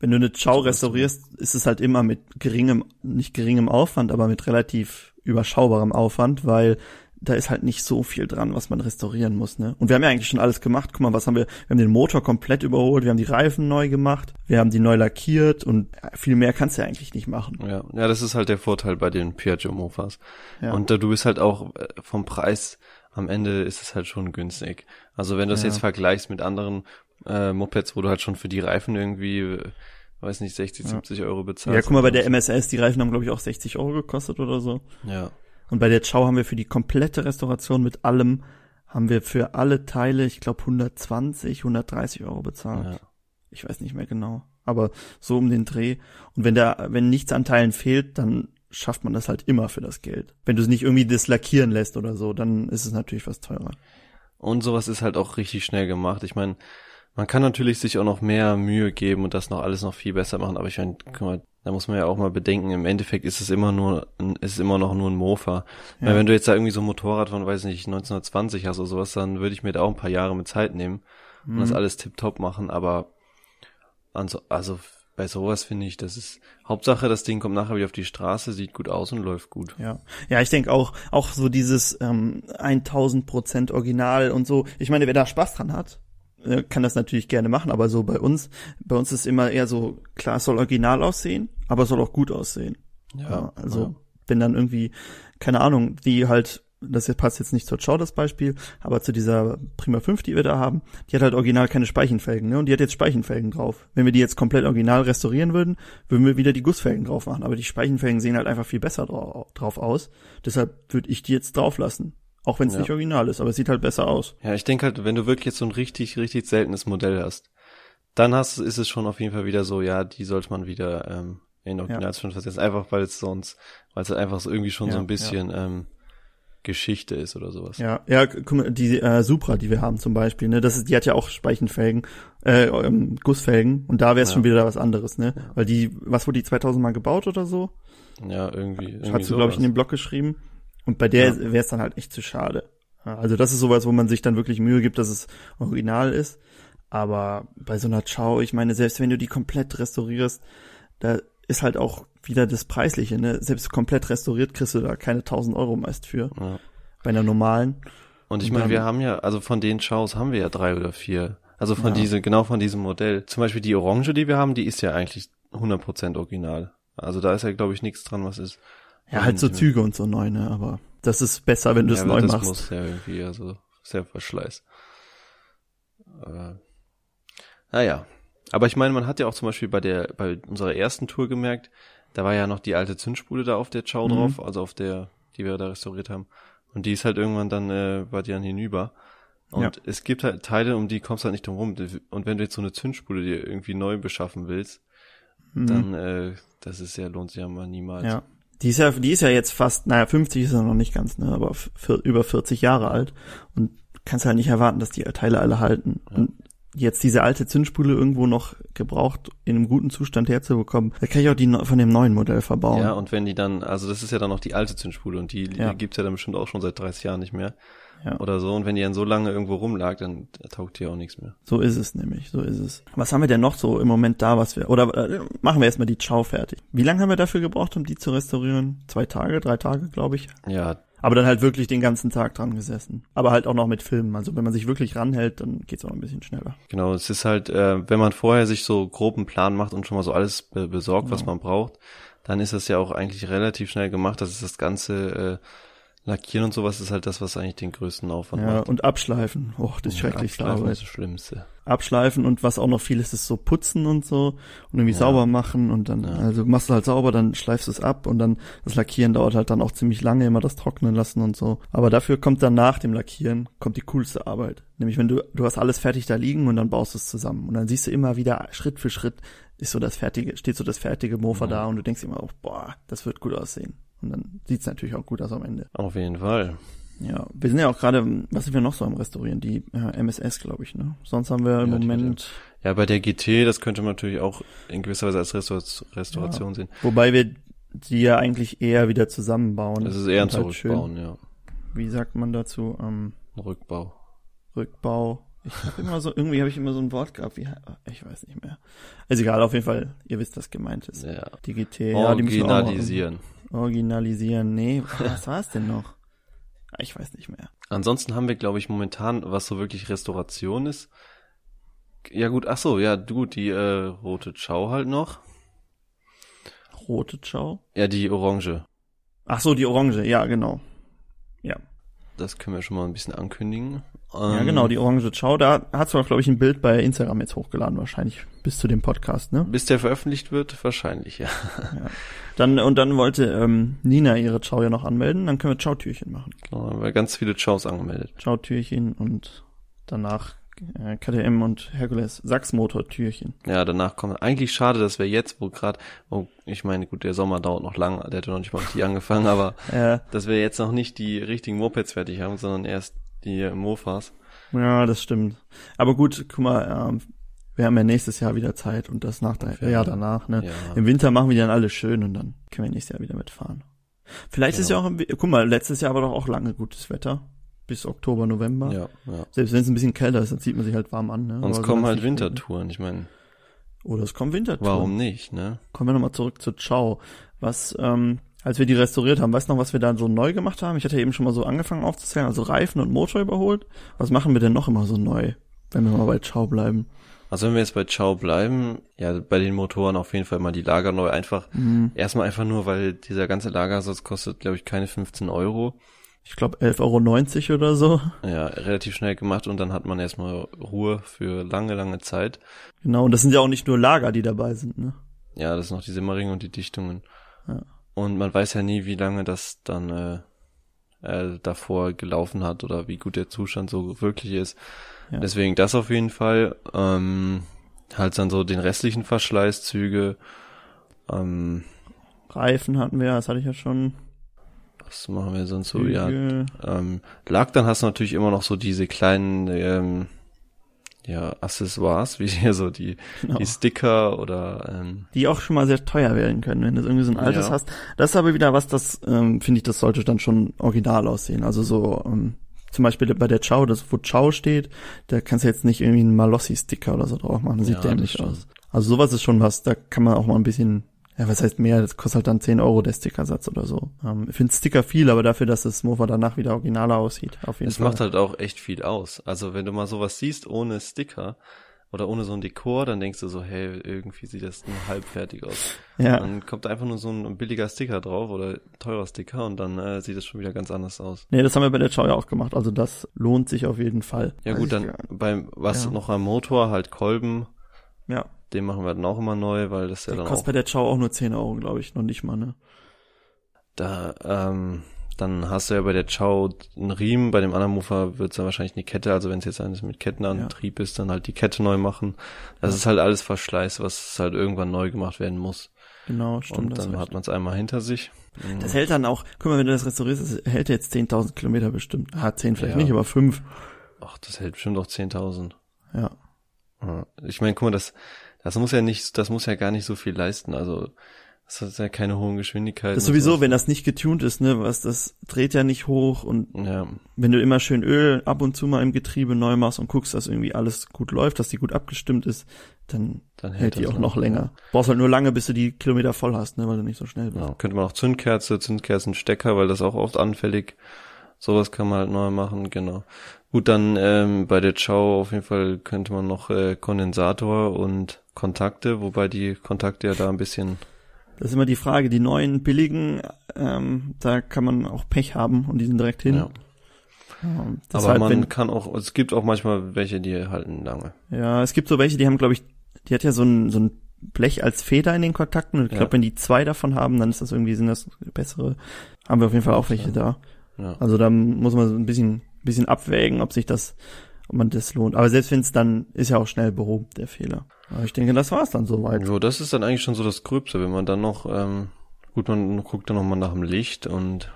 Wenn du eine Ciao restaurierst, ist es halt immer mit geringem, nicht geringem Aufwand, aber mit relativ überschaubarem Aufwand, weil da ist halt nicht so viel dran, was man restaurieren muss, ne? Und wir haben ja eigentlich schon alles gemacht. Guck mal, was haben wir? Wir haben den Motor komplett überholt, wir haben die Reifen neu gemacht, wir haben die neu lackiert und viel mehr kannst du ja eigentlich nicht machen. ja, ja, das ist halt der Vorteil bei den Piaggio Mofas. Ja. Und da du bist halt auch äh, vom Preis am Ende ist es halt schon günstig. Also wenn du das Ja. jetzt vergleichst mit anderen äh, Mopeds, wo du halt schon für die Reifen irgendwie äh, weiß nicht 60, 70 Euro bezahlst. Ja, guck mal, bei der. MSS, die Reifen haben, glaube ich, auch 60 Euro gekostet oder so. Ja. Und bei der Ciao haben wir für die komplette Restauration mit allem, haben wir für alle Teile, ich glaube, 120, 130 Euro bezahlt. Ja. Ich weiß nicht mehr genau. Aber so um den Dreh. Und wenn da, wenn nichts an Teilen fehlt, dann schafft man das halt immer für das Geld. Wenn du es nicht irgendwie das lackieren lässt oder so, dann ist es natürlich was teurer. Und sowas ist halt auch richtig schnell gemacht. Ich meine, man kann natürlich sich auch noch mehr Mühe geben und das noch alles noch viel besser machen, aber ich meine, guck mal, da muss man ja auch mal bedenken, im Endeffekt ist es immer nur, ist immer noch nur ein Mofa. Ja. Weil wenn du jetzt da irgendwie so ein Motorrad von, weiß nicht, 1920 hast oder sowas, dann würde ich mir da auch ein paar Jahre mit Zeit nehmen und Mhm. das alles tipptopp machen, aber also, also bei sowas finde ich, das ist Hauptsache, das Ding kommt nachher wieder auf die Straße, sieht gut aus und läuft gut. Ja, ja, ich denke auch, auch so dieses ähm, 1000 Prozent Original und so. Ich meine, wer da Spaß dran hat, kann das natürlich gerne machen, aber so bei uns, bei uns ist immer eher so, klar, es soll original aussehen, aber es soll auch gut aussehen. Ja, also ja. wenn dann irgendwie, keine Ahnung, die halt, das jetzt passt jetzt nicht zur Ciao, das Beispiel, aber zu dieser Prima 5, die wir da haben, die hat halt original keine Speichenfelgen, ne? Und die hat jetzt Speichenfelgen drauf. Wenn wir die jetzt komplett original restaurieren würden, würden wir wieder die Gussfelgen drauf machen. Aber die Speichenfelgen sehen halt einfach viel besser drau drauf aus. Deshalb würde ich die jetzt drauf lassen. Auch wenn es Ja. nicht original ist, aber es sieht halt besser aus. Ja, ich denke halt, wenn du wirklich jetzt so ein richtig, richtig seltenes Modell hast, dann hast, ist es schon auf jeden Fall wieder so, ja, die sollte man wieder ähm, in Originalzustand versetzen. Einfach weil es sonst, weil es halt einfach so irgendwie schon Ja, so ein bisschen, ähm, Geschichte ist oder sowas. Ja, ja, guck mal, die äh, Supra, die wir haben zum Beispiel, ne, das ist, die hat ja auch Speichenfelgen, äh, ähm, Gussfelgen und da wäre es Ja. schon wieder was anderes, ne, weil die, was wurde die 2000 mal gebaut oder so? Ja, irgendwie. irgendwie Hast du glaube ich in dem Blog geschrieben und bei der Ja. wäre es dann halt echt zu schade. Also das ist sowas, wo man sich dann wirklich Mühe gibt, dass es original ist, aber bei so einer Chow, ich meine, selbst wenn du die komplett restaurierst, da ist halt auch wieder das Preisliche, ne, selbst komplett restauriert kriegst du da keine 1000 Euro meist für, Ja. bei einer normalen. Und ich meine, wir haben ja, also von den Chows haben wir ja drei oder vier. Also von Ja. diese, genau von diesem Modell. Zum Beispiel die Orange, die wir haben, die ist ja eigentlich 100% original. Also da ist ja, glaube ich, nichts dran, was ist. Ja, halt so Züge und so neu, ne? Aber das ist besser, wenn du es ja, neu aber das machst. muss ja irgendwie, also sehr Verschleiß. Äh, naja. Aber ich meine, man hat ja auch zum Beispiel bei der, bei unserer ersten Tour gemerkt, da war ja noch die alte Zündspule da auf der Chow Mhm. drauf, also auf der, die wir da restauriert haben. Und die ist halt irgendwann dann, äh, war die dann hinüber. Und Ja. es gibt halt Teile, um die kommst du halt nicht drum rum. Und wenn du jetzt so eine Zündspule dir irgendwie neu beschaffen willst, Mhm. dann, äh, das ist ja, lohnt sich ja mal niemals. Ja. Die ist ja, die ist ja jetzt fast, naja, 50 ist ja noch nicht ganz, ne, aber für, über 40 Jahre alt und kannst halt nicht erwarten, dass die Teile alle halten. Und jetzt diese alte Zündspule irgendwo noch gebraucht in einem guten Zustand herzubekommen, da kann ich auch die von dem neuen Modell verbauen. Ja, und wenn die dann, also das ist ja dann noch die alte Zündspule und die Ja. gibt's ja dann bestimmt auch schon seit 30 Jahren nicht mehr. Ja. Oder so. Und wenn die dann so lange irgendwo rumlag, dann taugt die auch nichts mehr. So ist es nämlich, so ist es. Was haben wir denn noch so im Moment da, was wir, oder äh, machen wir erstmal die Chow fertig. Wie lange haben wir dafür gebraucht, um die zu restaurieren? Zwei Tage, drei Tage, glaube ich. Ja, Aber dann halt wirklich den ganzen Tag dran gesessen. Aber halt auch noch mit Filmen. Also wenn man sich wirklich ranhält, dann geht's auch noch ein bisschen schneller. genau. Es ist halt, äh, wenn man vorher sich so groben Plan macht und schon mal so alles be besorgt, was man braucht, dann ist das ja auch eigentlich relativ schnell gemacht. Das ist das ganze äh, Lackieren und sowas ist halt das, was eigentlich den größten Aufwand Ja, macht. und abschleifen. Och, das Ja, schrecklichste Abschleifen Arbeit. ist das Schlimmste. Abschleifen und was auch noch viel ist, ist so putzen und so und irgendwie Ja. sauber machen und dann, Ja. also machst du halt sauber, dann schleifst du es ab und dann das Lackieren dauert halt dann auch ziemlich lange, immer das trocknen lassen und so. Aber dafür kommt dann nach dem Lackieren, kommt die coolste Arbeit. Nämlich wenn du, du hast alles fertig da liegen und dann baust du es zusammen und dann siehst du immer wieder Schritt für Schritt ist so das fertige, steht so das fertige Mofa da und du denkst immer auch, boah, das wird gut aussehen. Und dann sieht's natürlich auch gut aus am Ende. Auf jeden Fall. Ja, wir sind ja auch gerade, was sind wir noch so am Restaurieren? Die äh, MSS, glaube ich, ne? Sonst haben wir im Ja, die Moment, Ja, bei der GT, das könnte man natürlich auch in gewisser Weise als Restaur Restauration sehen. wobei wir die ja eigentlich eher wieder zusammenbauen. Das ist eher ein halt schön- Zurückbauen, ja. Wie sagt man dazu? Ähm, Rückbau. Rückbau. Ich habe immer so, irgendwie habe ich immer so ein Wort gehabt, wie, ich weiß nicht mehr. Ist egal, auf jeden Fall, ihr wisst, was gemeint ist. Ja. Die GT, ja, die müssen wir auch noch Originalisieren. Nee, was war es denn noch? Ah, Ich weiß nicht mehr. Ansonsten haben wir, glaube ich, momentan, was so wirklich Restauration ist. Ja gut, ach so, ja gut, die äh, rote Chow halt noch. Rote Chow? Ja, die orange. Ach so, die Orange, ja, genau. Ja. Das können wir schon mal ein bisschen ankündigen. Ja, Ähm, genau, die Orange Chow, da du auch, glaube ich, ein Bild bei Instagram jetzt hochgeladen, wahrscheinlich bis zu dem Podcast, ne? Bis der veröffentlicht wird, wahrscheinlich, ja. Dann, und dann wollte ähm, Nina ihre Chow ja noch anmelden, dann können wir Chow-Türchen machen. Genau, haben wir ganz viele Chows angemeldet. Chow-Türchen und danach äh, KTM und Herkules Sachs-Motor-Türchen. Ja, danach kommt. Eigentlich schade, dass wir jetzt, wo gerade, oh, ich meine, gut, der Sommer dauert noch lang, der hat ja noch nicht mal richtig angefangen, aber Äh, dass wir jetzt noch nicht die richtigen Mopeds fertig haben, sondern erst die Mofas. ja, das stimmt. Aber gut, guck mal, ähm, wir haben ja nächstes Jahr wieder Zeit und das nach der, Ja. Jahr danach, ne? Ja. Im Winter machen wir dann alle schön und dann können wir nächstes Jahr wieder mitfahren. Vielleicht ist ja Genau. auch, guck mal, letztes Jahr war doch auch lange gutes Wetter. Bis Oktober, November. Ja, ja. Selbst wenn es ein bisschen kälter ist, dann zieht man sich halt warm an. Ne? Und es kommen halt Wintertouren. Ich meine, Oder es kommen Wintertouren. warum nicht, ne? Kommen wir nochmal zurück zu Ciao. Was, ähm, als wir die restauriert haben, weißt du noch, was wir da so neu gemacht haben? Ich hatte eben schon mal so angefangen aufzuzählen, also Reifen und Motor überholt. Was machen wir denn noch immer so neu, wenn wir mal bei Ciao bleiben? Also wenn wir jetzt bei Chow bleiben, ja, bei den Motoren auf jeden Fall mal die Lager neu. Einfach, Mhm. erstmal einfach nur, weil dieser ganze Lagersatz kostet, glaube ich, keine 15 Euro. Ich glaube 11,90 Euro oder so. Ja, relativ schnell gemacht und dann hat man erstmal Ruhe für lange, lange Zeit. Genau, und das sind ja auch nicht nur Lager, die dabei sind, ne? Ja, das sind noch die Simmeringe und die Dichtungen. Ja. Und man weiß ja nie, wie lange das dann äh, äh, davor gelaufen hat oder wie gut der Zustand so wirklich ist. Ja. Deswegen das auf jeden Fall. Ähm, halt dann so den restlichen Verschleißzüge. Ähm, Reifen hatten wir, das hatte ich ja schon. Was machen wir sonst so? Ja, Bügel. ähm, Lack, dann hast du natürlich immer noch so diese kleinen, ähm, ja, Accessoires, wie hier so die, Genau. die Sticker oder, ähm, die auch schon mal sehr teuer werden können, wenn du irgendwie so ein altes Ja. hast. Das ist aber wieder was, das ähm, finde ich, das sollte dann schon original aussehen. Also so ähm, zum Beispiel bei der Chow, das wo Chow steht, da kannst du jetzt nicht irgendwie einen Malossi-Sticker oder so drauf machen, sieht Ja, dämlich aus. Also sowas ist schon was, da kann man auch mal ein bisschen, ja was heißt mehr, das kostet halt dann 10 Euro der Stickersatz oder so. Ähm, ich finde Sticker viel, aber dafür, dass das Mofa danach wieder originaler aussieht, auf jeden es Fall. macht halt auch echt viel aus. Also wenn du mal sowas siehst ohne Sticker oder ohne so ein Dekor, dann denkst du so, hey, irgendwie sieht das nur halbfertig aus. ja. Dann kommt einfach nur so ein billiger Sticker drauf oder teurer Sticker und dann äh, sieht es schon wieder ganz anders aus. Nee, das haben wir bei der Chow ja auch gemacht, also das lohnt sich auf jeden Fall. Ja gut, dann beim was ja. noch am Motor halt Kolben, Ja, den machen wir dann auch immer neu, weil das ja der dann kostet auch bei der Chow auch nur 10 Euro, glaube ich, noch nicht mal, ne? da ähm, dann hast du ja bei der Chow einen Riemen, bei dem anderen Mofa wird's dann wahrscheinlich eine Kette, also wenn es jetzt eines mit Kettenantrieb ist, dann halt die Kette neu machen. Das ist halt alles Verschleiß, was halt irgendwann neu gemacht werden muss. Genau, stimmt. und dann hat man es einmal hinter sich. Das hält dann auch, guck mal, wenn du das restaurierst, das hält jetzt 10.000 Kilometer bestimmt. Ah, 10 vielleicht Ja. nicht, aber 5. Ach, das hält bestimmt auch 10.000. Ja. Ja. Ich meine, guck mal, das, das muss ja nicht, das muss ja gar nicht so viel leisten. Also das hat ja keine hohen Geschwindigkeiten. Das ist sowieso, sowas. wenn das nicht getuned ist, ne, was, das dreht ja nicht hoch und Ja, wenn du immer schön Öl ab und zu mal im Getriebe neu machst und guckst, dass irgendwie alles gut läuft, dass die gut abgestimmt ist, dann, dann hält die das auch noch länger. Brauchst halt nur lange, bis du die Kilometer voll hast, ne, weil du nicht so schnell bist. Ja. Könnte man auch Zündkerze, Zündkerzenstecker, weil das auch oft anfällig. Sowas kann man halt neu machen, genau. Gut, dann ähm, bei der Chow auf jeden Fall könnte man noch äh, Kondensator und Kontakte, wobei die Kontakte ja da ein bisschen Das ist immer die Frage, die neuen billigen, ähm, da kann man auch Pech haben und die sind direkt hin. Ja. Ja, Aber deshalb, man wenn, kann auch, es gibt auch manchmal welche, die halten lange. Ja, es gibt so welche, die haben, glaube ich, die hat ja so ein, so ein Blech als Feder in den Kontakten und ich Ja. glaube, wenn die zwei davon haben, dann ist das irgendwie, sind das bessere. Haben wir auf jeden Fall auch welche da. Ja. Also da muss man so ein bisschen, bisschen abwägen, ob sich das, ob man das lohnt. Aber selbst wenn es dann, ist ja auch schnell behoben, der Fehler. Aber ich denke, das war's dann soweit. So, das ist dann eigentlich schon so das Gröbste, wenn man dann noch, ähm, gut, man guckt dann nochmal nach dem Licht und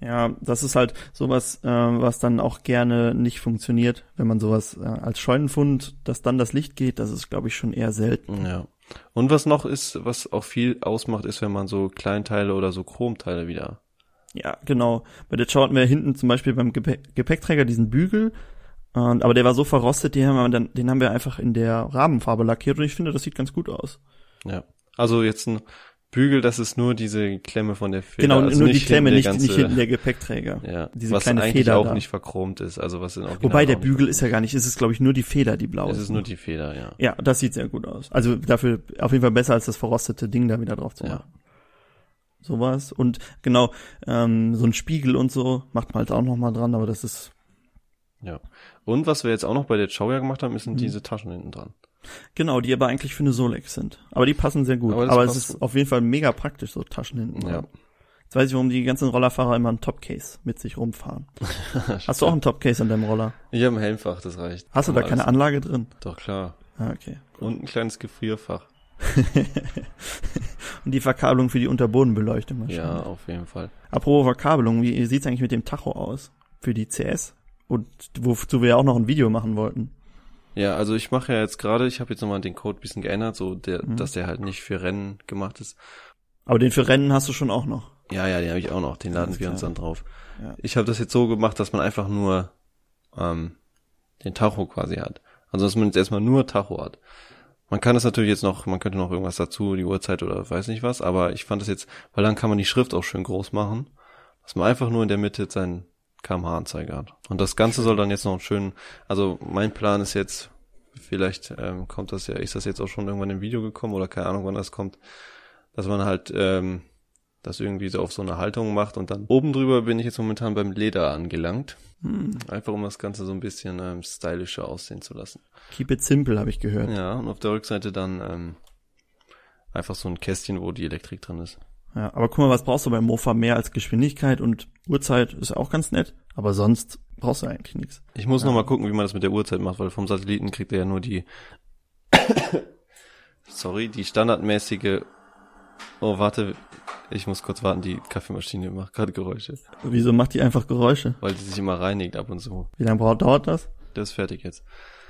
Ja, das ist halt sowas, äh, was dann auch gerne nicht funktioniert, wenn man sowas äh, als Scheunenfund, dass dann das Licht geht, das ist, glaube ich, schon eher selten. ja. Und was noch ist, was auch viel ausmacht, ist, wenn man so Kleinteile oder so Chromteile wieder. Ja, genau. Bei der Chow hatten wir hinten zum Beispiel beim Gepäck Gepäckträger diesen Bügel, und, aber der war so verrostet, den haben, wir dann, den haben wir einfach in der Rabenfarbe lackiert und ich finde, das sieht ganz gut aus. Ja. Also jetzt ein Bügel, das ist nur diese Klemme von der Feder. genau, also nur die Klemme, nicht, der nicht ganze- hinten der Gepäckträger. Ja, diese was kleine eigentlich Feder auch da. nicht verchromt ist, also was in Wobei der Bügel ist ja gar nicht, es ist glaube ich nur die Feder, die blau Es ist. ist nur die Feder, ja. ja, das sieht sehr gut aus. Also dafür auf jeden Fall besser als das verrostete Ding da wieder drauf zu Ja. Sowas. Und genau, ähm, so ein Spiegel und so macht man halt auch noch mal dran, aber das ist Ja. Und was wir jetzt auch noch bei der Chow ja gemacht haben, sind Mhm. diese Taschen hinten dran. Genau, die aber eigentlich für eine Solex sind. Aber die passen sehr gut. Aber Aber, es ist gut. auf jeden Fall mega praktisch, so Taschen hinten. Ja. dran. Jetzt weiß ich, warum die ganzen Rollerfahrer immer einen Topcase mit sich rumfahren. Hast du auch einen Topcase an deinem Roller? Ich habe ein Helmfach, das reicht. Hast du da keine Anlage drin? Doch, klar. Ah, okay. Und ein kleines Gefrierfach. Und die Verkabelung für die Unterbodenbeleuchtung. Ja, auf jeden Fall. Apropos Verkabelung, wie sieht's eigentlich mit dem Tacho aus? Für die CS? Und wozu wir ja auch noch ein Video machen wollten. Ja, also ich mache ja jetzt gerade, ich habe jetzt nochmal den Code bisschen geändert, so der, Mhm. dass der halt nicht für Rennen gemacht ist. Aber den für Rennen hast du schon auch noch. Ja, ja, den habe ich auch noch, den laden wir uns dann drauf. Ja. Ich habe das jetzt so gemacht, dass man einfach nur ähm, den Tacho quasi hat. Also dass man jetzt erstmal nur Tacho hat. Man kann das natürlich jetzt noch, man könnte noch irgendwas dazu, die Uhrzeit oder weiß nicht was, aber ich fand das jetzt, weil dann kann man die Schrift auch schön groß machen, dass man einfach nur in der Mitte seinen kmh-Anzeiger hat. Und das Ganze soll dann jetzt noch schön, also mein Plan ist jetzt, vielleicht ähm, kommt das ja, ist das jetzt auch schon irgendwann im Video gekommen oder keine Ahnung, wann das kommt, dass man halt ähm, das irgendwie so auf so eine Haltung macht und dann oben drüber bin ich jetzt momentan beim Leder angelangt. Hm. Einfach um das Ganze so ein bisschen ähm, stylischer aussehen zu lassen. Keep it simple, habe ich gehört. Ja, und auf der Rückseite dann ähm, einfach so ein Kästchen, wo die Elektrik drin ist. Ja, aber guck mal, was brauchst du beim Mofa mehr als Geschwindigkeit und Uhrzeit ist auch ganz nett, aber sonst brauchst du eigentlich nichts. Ich muss Ja. noch mal gucken, wie man das mit der Uhrzeit macht, weil vom Satelliten kriegt er ja nur die sorry, die standardmäßige Oh, warte, Ich muss kurz warten, die Kaffeemaschine macht gerade Geräusche, Wieso macht die einfach Geräusche? weil die sich immer reinigt ab und zu. Wie lange braucht, dauert das? Das ist fertig jetzt.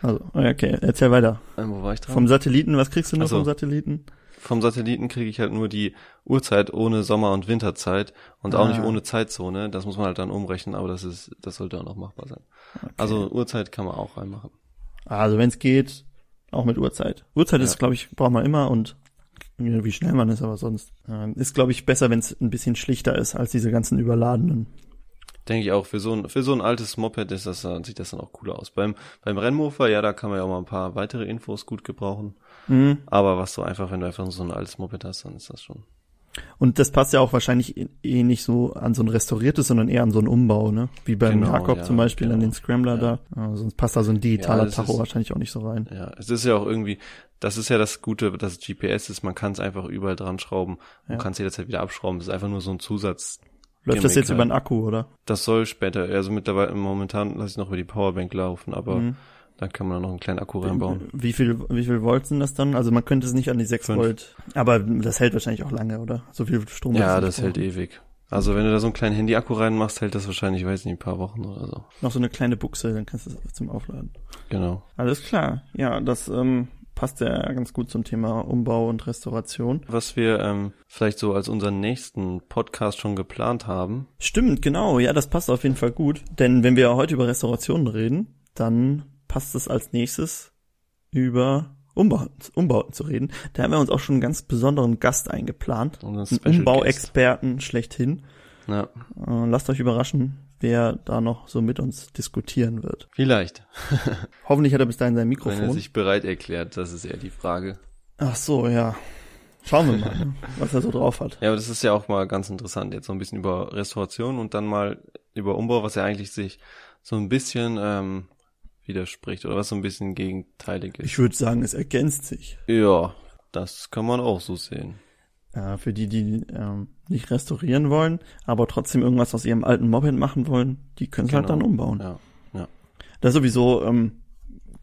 Also, okay, erzähl weiter. Ähm, wo war ich dran? Vom Satelliten, was kriegst du nur Ach so. vom Satelliten? Vom Satelliten kriege ich halt nur die Uhrzeit ohne Sommer- und Winterzeit und auch Ah. nicht ohne Zeitzone. Das muss man halt dann umrechnen, aber das ist, das sollte auch noch machbar sein. Also Uhrzeit kann man auch reinmachen. Also, wenn es geht, auch mit Uhrzeit. Uhrzeit Ja. ist, glaube ich, braucht man immer und wie schnell man ist, aber sonst äh, ist, glaube ich, besser, wenn es ein bisschen schlichter ist als diese ganzen überladenen. Denke ich auch, für so ein, für so ein altes Moped ist das, sieht das dann auch cooler aus. Beim, beim Rennmofer, ja, da kann man ja auch mal ein paar weitere Infos gut gebrauchen. Mhm. Aber was so einfach, wenn du einfach so ein altes Moped hast, dann ist das schon. Und das passt ja auch wahrscheinlich eh- eh nicht so an so ein restauriertes, sondern eher an so einen Umbau, ne? Wie beim Genau, Jakob ja, zum Beispiel an genau. den Scrambler Ja. da. Äh, sonst passt da so ein digitaler Ja, Tacho ist- wahrscheinlich auch nicht so rein. Ja, es ist ja auch irgendwie, das ist ja das Gute, dass GPS ist, man kann es einfach überall dran schrauben und Ja. kann es jederzeit wieder abschrauben. Das ist einfach nur so ein Zusatz. Läuft das jetzt über halt. einen Akku, oder? Das soll später, also mittlerweile, momentan lasse ich noch über die Powerbank laufen, aber Mhm. dann kann man noch einen kleinen Akku reinbauen. Wie viel, wie viel Volt sind das dann? Also man könnte es nicht an die 6 Fünf. Volt. Aber das hält wahrscheinlich auch lange, oder? So viel Strom. Ja, es das nicht hält ewig. Also wenn du da so einen kleinen Handy-Akku reinmachst, hält das wahrscheinlich, weiß nicht, ein paar Wochen oder so. Noch so eine kleine Buchse, dann kannst du es zum Aufladen. Genau. Alles klar. Ja, das ähm, passt ja ganz gut zum Thema Umbau und Restauration. Was wir ähm, vielleicht so als unseren nächsten Podcast schon geplant haben, Stimmt, genau. Ja, das passt auf jeden Fall gut. Denn wenn wir heute über Restaurationen reden, dann passt es als nächstes über Umbauten, Umbauten zu reden. Da haben wir uns auch schon einen ganz besonderen Gast eingeplant. Einen. Umbauexperten schlechthin. Ja, Äh, lasst euch überraschen, wer da noch so mit uns diskutieren wird. vielleicht. Hoffentlich hat er bis dahin sein Wenn er Mikrofon. sich bereit erklärt, das ist eher die Frage. Ach so, ja. Schauen wir mal, ne, was er so drauf hat. Ja, aber das ist ja auch mal ganz interessant, jetzt so ein bisschen über Restauration und dann mal über Umbau, was ja eigentlich sich so ein bisschen ähm, widerspricht oder was so ein bisschen gegenteilig ist. Ich würde sagen, es ergänzt sich. ja, das kann man auch so sehen. Äh, für die, die ähm, nicht restaurieren wollen, aber trotzdem irgendwas aus ihrem alten Moped machen wollen, die können es halt Genau. dann umbauen. Ja, ja. Das sowieso ähm,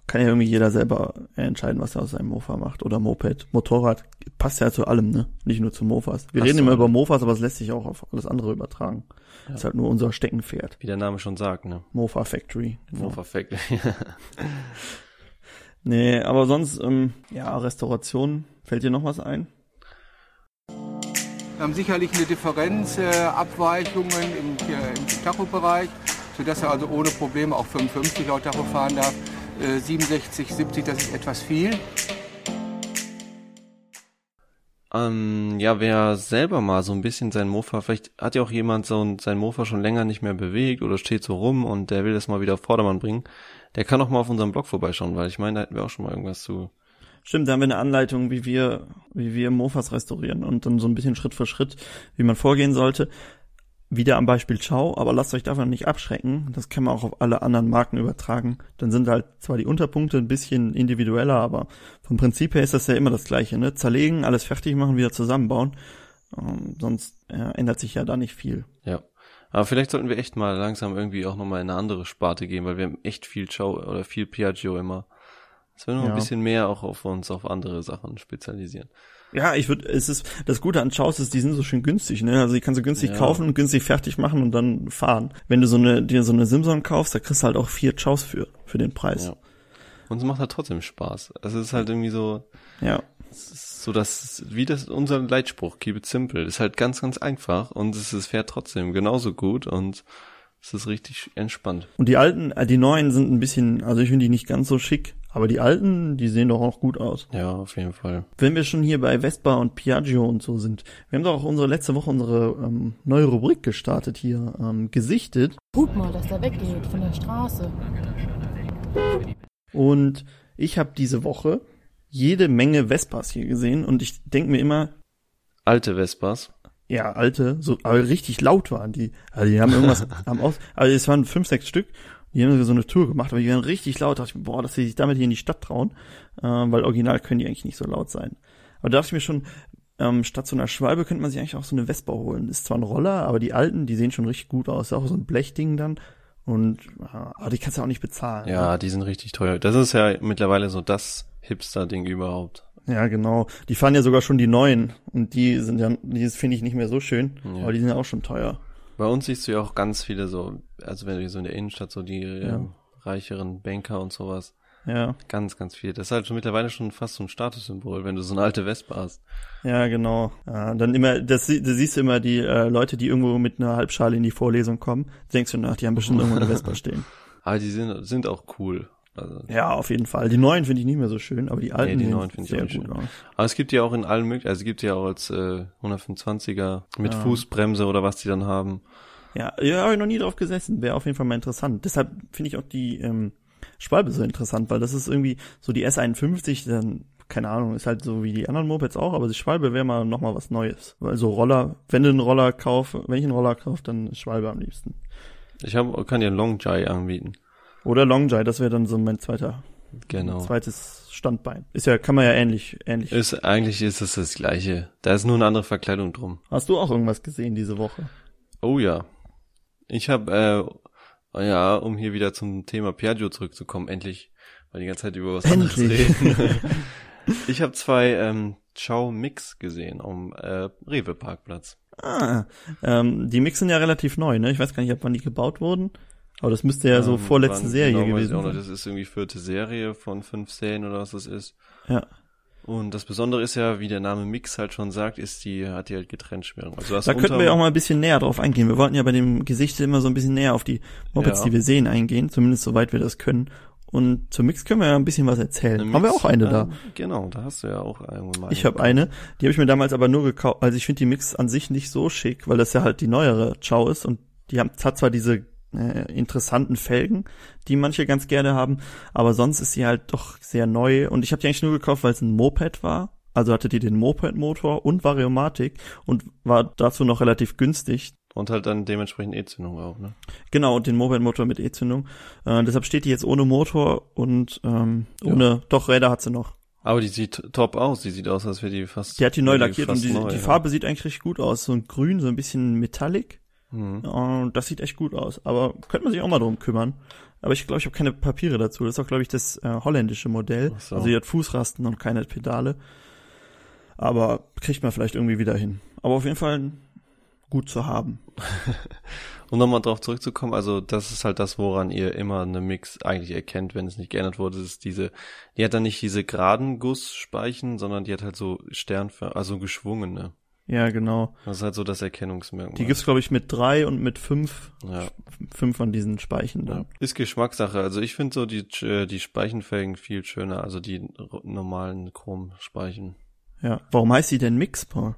kann ja irgendwie jeder selber entscheiden, was er aus seinem Mofa macht. Oder Moped. Motorrad passt ja zu allem, ne? Nicht nur zu Mofas. Wir Passt reden zu immer über Mofas, aber es lässt sich auch auf alles andere übertragen. Ja. Ist halt nur unser Steckenpferd. Wie der Name schon sagt, ne? Mofa Factory. Oh, perfekt. Nee, aber sonst, ähm, ja, Restauration. Fällt dir noch was ein? Wir haben sicherlich eine Differenz, äh, Abweichungen im, äh, im Tachobereich, sodass er also ohne Probleme auch 55 laut Tacho fahren darf. Äh, 67, 70, das ist etwas viel. ähm, ja, wer selber mal so ein bisschen sein Mofa, vielleicht hat ja auch jemand so ein, sein Mofa schon länger nicht mehr bewegt oder steht so rum und der will das mal wieder auf Vordermann bringen, der kann auch mal auf unserem Blog vorbeischauen, weil ich meine, da hätten wir auch schon mal irgendwas zu. Stimmt, da haben wir eine Anleitung, wie wir, wie wir Mofas restaurieren und dann so ein bisschen Schritt für Schritt, wie man vorgehen sollte. Wieder am Beispiel Ciao, aber lasst euch davon nicht abschrecken. Das kann man auch auf alle anderen Marken übertragen. Dann sind halt zwar die Unterpunkte ein bisschen individueller, aber vom Prinzip her ist das ja immer das Gleiche, ne? Zerlegen, alles fertig machen, wieder zusammenbauen. Ähm, sonst äh, ändert sich ja da nicht viel. Ja. Aber vielleicht sollten wir echt mal langsam irgendwie auch nochmal in eine andere Sparte gehen, weil wir haben echt viel Ciao oder viel Piaggio immer. Dass wir noch Ja. ein bisschen mehr auch auf uns auf andere Sachen spezialisieren. Ja, ich würde, es ist, das Gute an Chaos ist, die sind so schön günstig, ne? Also die kannst du günstig Ja. kaufen und günstig fertig machen und dann fahren. Wenn du so eine, dir so eine Simson kaufst, da kriegst du halt auch vier Chaos für, für den Preis. Ja. Und es macht halt trotzdem Spaß. Also es ist halt irgendwie so, Ja. so das, wie das unser Leitspruch, keep it simple, ist halt ganz, ganz einfach und es ist, fährt trotzdem genauso gut und es ist richtig entspannt. Und die alten, äh, die neuen sind ein bisschen, also ich finde die nicht ganz so schick, aber die alten, die sehen doch auch gut aus. Ja, auf jeden Fall. Wenn wir schon hier bei Vespa und Piaggio und so sind, wir haben doch auch unsere letzte Woche unsere ähm, neue Rubrik gestartet hier, ähm, gesichtet. Guck mal, dass der weggeht von der Straße. Und ich habe diese Woche jede Menge Vespas hier gesehen und ich denk mir immer, Alte Vespas. ja, alte, so, aber richtig laut waren die. Also die haben irgendwas am Aus, also es waren fünf, sechs Stück. Die haben so eine Tour gemacht, aber die waren richtig laut. Da dachte ich, mir, boah, dass sie sich damit hier in die Stadt trauen, äh, weil original können die eigentlich nicht so laut sein. Aber da dachte ich mir schon, ähm, statt so einer Schwalbe könnte man sich eigentlich auch so eine Vespa holen. Ist zwar ein Roller, aber die alten, die sehen schon richtig gut aus. Ist auch so ein Blechding dann. Und, ja, aber die kannst du auch nicht bezahlen. Ja, die sind richtig teuer. Das ist ja mittlerweile so das Hipster-Ding überhaupt. Ja, genau. Die fahren ja sogar schon die neuen und die sind ja, die finde ich nicht mehr so schön, Ja. aber die sind ja auch schon teuer. Bei uns siehst du ja auch ganz viele so, also wenn du hier so in der Innenstadt so die Ja. ähm, reicheren Banker und sowas, Ja, ganz, ganz viel. Das ist halt schon mittlerweile schon fast so ein Statussymbol, wenn du so eine alte Vespa hast. ja, genau. Ja, dann immer, das, da siehst du immer die äh, Leute, die irgendwo mit einer Halbschale in die Vorlesung kommen. Denkst du, nach, die haben bestimmt irgendwo eine Vespa stehen. Aber die sind, sind auch cool. Also, Ja, auf jeden Fall. Die neuen finde ich nicht mehr so schön, aber die alten die sehen neuen finde ich sehr auch schön. aus. Aber es gibt ja auch in allen möglichen, also es gibt ja auch als äh, 125er mit Ja. Fußbremse oder was die dann haben. Ja, ja, habe ich noch nie drauf gesessen. Wäre auf jeden Fall mal interessant. Deshalb finde ich auch die ähm, Schwalbe so interessant, weil das ist irgendwie so die S51, dann, keine Ahnung, ist halt so wie die anderen Mopeds auch, aber die Schwalbe wäre mal noch mal was Neues. Weil so Roller, wenn du einen Roller kaufst, wenn ich einen Roller kaufe, dann Schwalbe am liebsten. Ich hab, kann dir einen Long Jai anbieten. Oder Longjai, das wäre dann so mein zweiter, Genau. zweites Standbein. Ist ja, kann man ja ähnlich, ähnlich. Ist, eigentlich ist es das gleiche. Da ist nur eine andere Verkleidung drum. Hast du auch irgendwas gesehen diese Woche? Oh ja. Ich habe, äh, ja, um hier wieder zum Thema Piaggio zurückzukommen, endlich, weil die ganze Zeit über was anderes Endlich. reden. ich habe zwei ähm, Ciao Mix gesehen am äh, Rewe Parkplatz. Ah, ähm, die Mix sind ja relativ neu, ne? Ich weiß gar nicht, ab wann die gebaut wurden. Aber das müsste ja so Ähm, vorletzte wann Serie genau gewesen sein. Das ist irgendwie vierte Serie von fünf Serien oder was das ist. Ja. Und das Besondere ist ja, wie der Name Mix halt schon sagt, ist die, hat die halt Getrenntschmierung. Also du hast Da könnten wir auch mal ein bisschen näher drauf eingehen. Wir wollten ja bei dem Gesicht immer so ein bisschen näher auf die Mopeds, Ja. die wir sehen, eingehen, zumindest soweit wir das können. Und zum Mix können wir ja ein bisschen was erzählen. Eine Haben wir Mix, auch eine da. ähm, Genau, da hast du ja auch irgendwann mal. Ich habe eine, die habe ich mir damals aber nur gekauft. Also ich finde die Mix an sich nicht so schick, weil das ja halt die neuere Ciao ist und die haben, hat zwar diese äh, interessanten Felgen, die manche ganz gerne haben, aber sonst ist sie halt doch sehr neu und ich habe die eigentlich nur gekauft, weil es ein Moped war. Also hatte die den Moped-Motor und Variomatik und war dazu noch relativ günstig. Und halt dann dementsprechend E-Zündung auch, ne? Genau, und den Moped-Motor mit E-Zündung. Äh, deshalb steht die jetzt ohne Motor und ähm, ohne, doch Räder hat sie noch. Aber die sieht top aus. Die sieht aus, als wäre die fast. Die hat die neu lackiert und fast die, neu, die ja. Farbe sieht eigentlich richtig gut aus. So ein Grün, so ein bisschen Metallic. Mhm. Und das sieht echt gut aus. Aber könnte man sich auch mal drum kümmern. Aber ich glaube, ich habe keine Papiere dazu. Das ist auch, glaube ich, das äh, holländische Modell. So. Also die hat Fußrasten und keine Pedale. Aber kriegt man vielleicht irgendwie wieder hin. Aber auf jeden Fall gut zu haben. Um nochmal drauf zurückzukommen, also das ist halt das, woran ihr immer eine Mix eigentlich erkennt, wenn es nicht geändert wurde, ist diese, die hat dann nicht diese geraden Gussspeichen, sondern die hat halt so Sternför, also geschwungene. Ja, genau. Das ist halt so das Erkennungsmerkmal. Die gibt's glaube ich, mit drei und mit fünf, ja. fünf von diesen Speichen da. ja. Ist Geschmackssache. Also ich finde so die, äh, die Speichenfelgen viel schöner, also die normalen Chromspeichen. Ja. Warum heißt die denn Mix, Paul?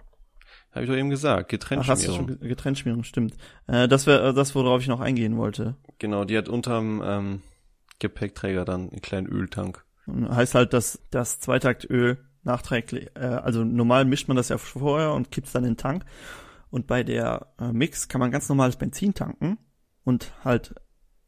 Habe ich doch eben gesagt, Ach, hast du schon Getrenntschmierung. ge- Getrenntschmierung, stimmt. Äh, das wäre das, worauf ich noch eingehen wollte. Genau, die hat unterm ähm, Gepäckträger dann einen kleinen Öltank. Heißt halt, dass das Zweitaktöl nachträglich, äh, also normal mischt man das ja vorher und kippt dann in den Tank. Und bei der äh, Mix kann man ganz normales Benzin tanken und halt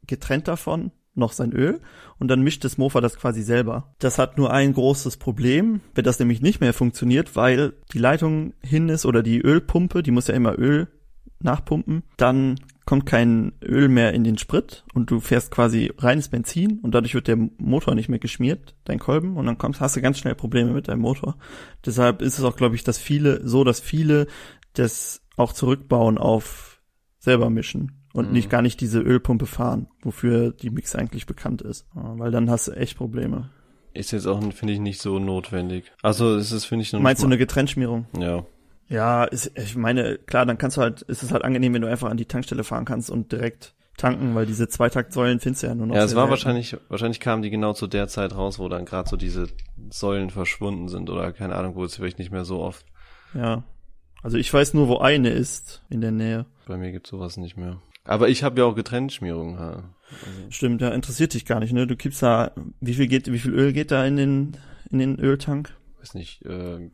getrennt davon noch sein Öl und dann mischt das Mofa das quasi selber. Das hat nur ein großes Problem, wenn das nämlich nicht mehr funktioniert, weil die Leitung hin ist oder die Ölpumpe, die muss ja immer Öl nachpumpen, dann kommt kein Öl mehr in den Sprit und du fährst quasi reines Benzin und dadurch wird der Motor nicht mehr geschmiert, dein Kolben, und dann kommst, hast du ganz schnell Probleme mit deinem Motor. Deshalb ist es auch, glaube ich, dass viele, so dass viele das auch zurückbauen auf selber mischen und Mhm. nicht gar nicht diese Ölpumpe fahren, wofür die Mix eigentlich bekannt ist. Weil dann hast du echt Probleme. Ist jetzt auch, finde ich, nicht so notwendig. Also es ist, finde ich, Meinst du eine Getrenntschmierung? mal- Ja. Ja, ist, ich meine, klar, dann kannst du halt, ist es halt angenehm, wenn du einfach an die Tankstelle fahren kannst und direkt tanken, weil diese Zweitaktsäulen findest du ja nur noch. Ja, es war selten. wahrscheinlich, wahrscheinlich kamen die genau zu der Zeit raus, wo dann gerade so diese Säulen verschwunden sind oder keine Ahnung, wo es vielleicht nicht mehr so oft. Ja. Also ich weiß nur, wo eine ist in der Nähe. Bei mir gibt's sowas nicht mehr. Aber ich habe ja auch Getrenntschmierung. Ha. Stimmt, ja, interessiert dich gar nicht, ne? Du kippst da, wie viel geht, wie viel Öl geht da in den, in den Öltank? Weiß nicht, äh,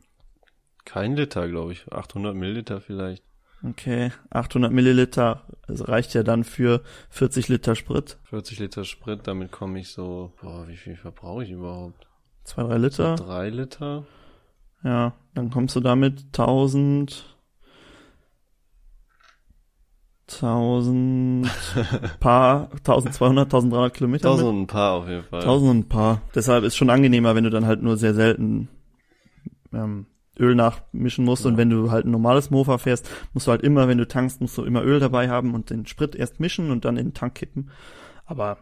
kein Liter, glaube ich. 800 Milliliter vielleicht. Okay, 800 Milliliter, das reicht ja dann für 40 Liter Sprit. 40 Liter Sprit, damit komme ich so, boah, wie viel verbrauche ich überhaupt? Zwei, drei Liter. Drei Liter? Ja, dann kommst du damit 1000, 1000, paar, 1200, 1300 Kilometer. mit. Tausend und ein paar auf jeden Fall. 1000 und ein paar. Deshalb ist schon angenehmer, wenn du dann halt nur sehr selten ähm, Öl nachmischen musst und wenn du halt ein normales Mofa fährst, musst du halt immer, wenn du tankst, musst du immer Öl dabei haben und den Sprit erst mischen und dann in den Tank kippen. Aber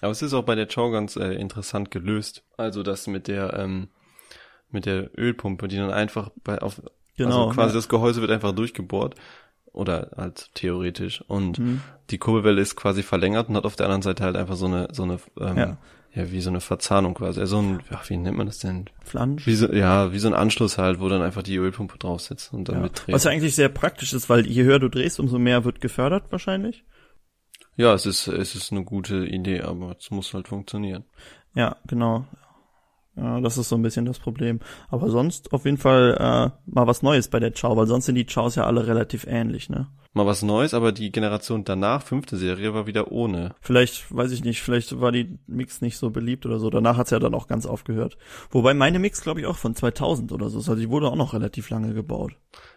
Aber es ist auch bei der Chow ganz äh, interessant gelöst. Also das mit der ähm, mit der Ölpumpe, die dann einfach bei auf Genau, also quasi ja. das Gehäuse wird einfach durchgebohrt oder halt theoretisch und Mhm. die Kurbelwelle ist quasi verlängert und hat auf der anderen Seite halt einfach so eine so eine ähm, Ja. Ja. wie so eine Verzahnung quasi, also so ein ja, wie nennt man das denn? Flansch. Wie so ja, wie so ein Anschluss halt, wo dann einfach die Ölpumpe drauf sitzt und dann Ja. mitdreht. Was ja eigentlich sehr praktisch ist, weil je höher du drehst, umso mehr wird gefördert wahrscheinlich. Ja, es ist es ist eine gute Idee, aber es muss halt funktionieren. Ja, genau. Ja, das ist so ein bisschen das Problem. Aber sonst auf jeden Fall äh, mal was Neues bei der Chow, weil sonst sind die Chows ja alle relativ ähnlich, ne? Mal was Neues, aber die Generation danach, fünfte Serie, war wieder ohne. Vielleicht, weiß ich nicht, vielleicht war die Mix nicht so beliebt oder so. Danach hat's ja dann auch ganz aufgehört. Wobei meine Mix, glaube ich, auch von 2000 oder so ist. Also die wurde auch noch relativ lange gebaut.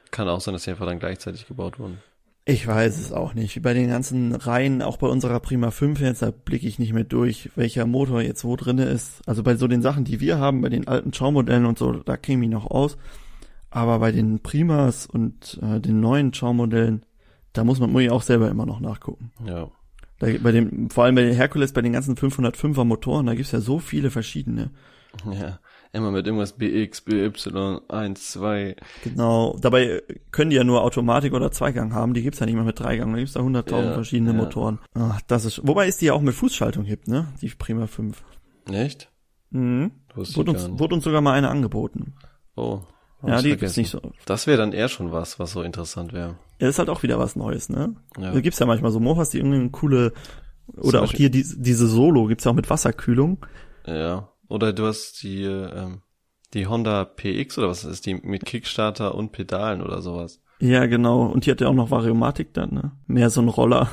Kann auch sein, dass die einfach dann gleichzeitig gebaut wurden. Ich weiß es auch nicht. Bei den ganzen Reihen, auch bei unserer Prima 5 jetzt, da blicke ich nicht mehr durch, welcher Motor jetzt wo drinne ist. Also bei so den Sachen, die wir haben, bei den alten Chow-Modellen und so, da käme ich noch aus. Aber bei den Primas und äh, den neuen Chow-Modellen, da muss man muss ich auch selber immer noch nachgucken. Ja. Da, bei dem, vor allem bei den Herkules, bei den ganzen 505er Motoren, da gibt's ja so viele verschiedene. Ja. Immer mit irgendwas BX, BY, 1, 2. Genau. Dabei können die ja nur Automatik oder Zweigang haben. Die gibt's ja nicht mehr mit Dreigang. Da gibt's da 100.000 Ja, verschiedene ja. Motoren. Ach, das ist, wobei ist die ja auch mit Fußschaltung hip, ne? Die Prima 5. Echt? Mhm. Wurde uns, wurde uns sogar mal eine angeboten. Oh. ja, die vergessen. gibt's nicht so. Das wäre dann eher schon was, was so interessant wäre. Ja, ist halt auch wieder was Neues, ne? Ja. Da gibt's ja manchmal so Mofas, die irgendwie eine coole, oder auch Beispiel- hier die, diese Solo gibt's ja auch mit Wasserkühlung. Ja. Oder du hast die, ähm, die Honda PX oder was ist die mit Kickstarter und Pedalen oder sowas. Ja, genau. Und die hat ja auch noch Variomatik dann, ne? Mehr so ein Roller.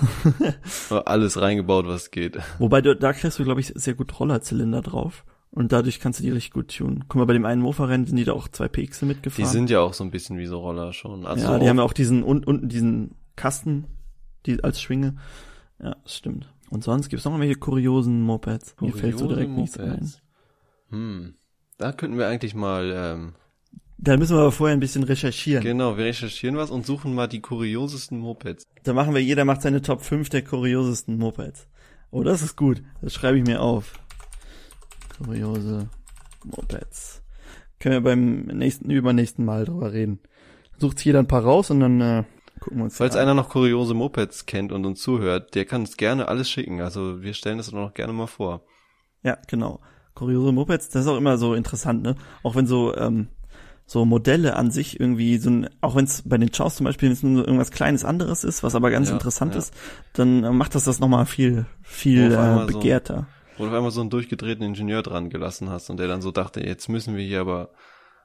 Alles reingebaut, was geht. Wobei du, da kriegst du, glaube ich, sehr gut Rollerzylinder drauf. Und dadurch kannst du die richtig gut tunen. Guck mal, bei dem einen Mofa-Rennen sind die da auch zwei PX Die mitgefahren. sind ja auch so ein bisschen wie so Roller schon. Also ja, die haben ja auch diesen, un, unten diesen Kasten, die als Schwinge. Ja, stimmt. Und sonst gibt's noch irgendwelche kuriosen Mopeds. Mir fällt so direkt nichts ein. Hm. Da könnten wir eigentlich mal, ähm, Da müssen wir aber vorher ein bisschen recherchieren. genau, wir recherchieren was und suchen mal die kuriosesten Mopeds. Da machen wir, jeder macht seine Top 5 der kuriosesten Mopeds. Oh, das ist gut. Das schreibe ich mir auf. Kuriose Mopeds. Können wir beim nächsten, übernächsten Mal drüber reden. Sucht jeder ein paar raus und dann äh, gucken wir uns Falls an. einer noch kuriose Mopeds kennt und uns zuhört, der kann uns gerne alles schicken. Also wir stellen das noch gerne mal vor. Ja, genau. Kuriose Mopeds, das ist auch immer so interessant, ne? Auch wenn so, ähm, so Modelle an sich irgendwie so ein, auch wenn es bei den Chows zum Beispiel irgendwas kleines anderes ist, was aber ganz Ja, interessant ja. ist, dann äh, macht das das nochmal viel, viel äh, einmal so- begehrter. Wo du auf einmal so einen durchgedrehten Ingenieur dran gelassen hast und der dann so dachte, jetzt müssen wir hier aber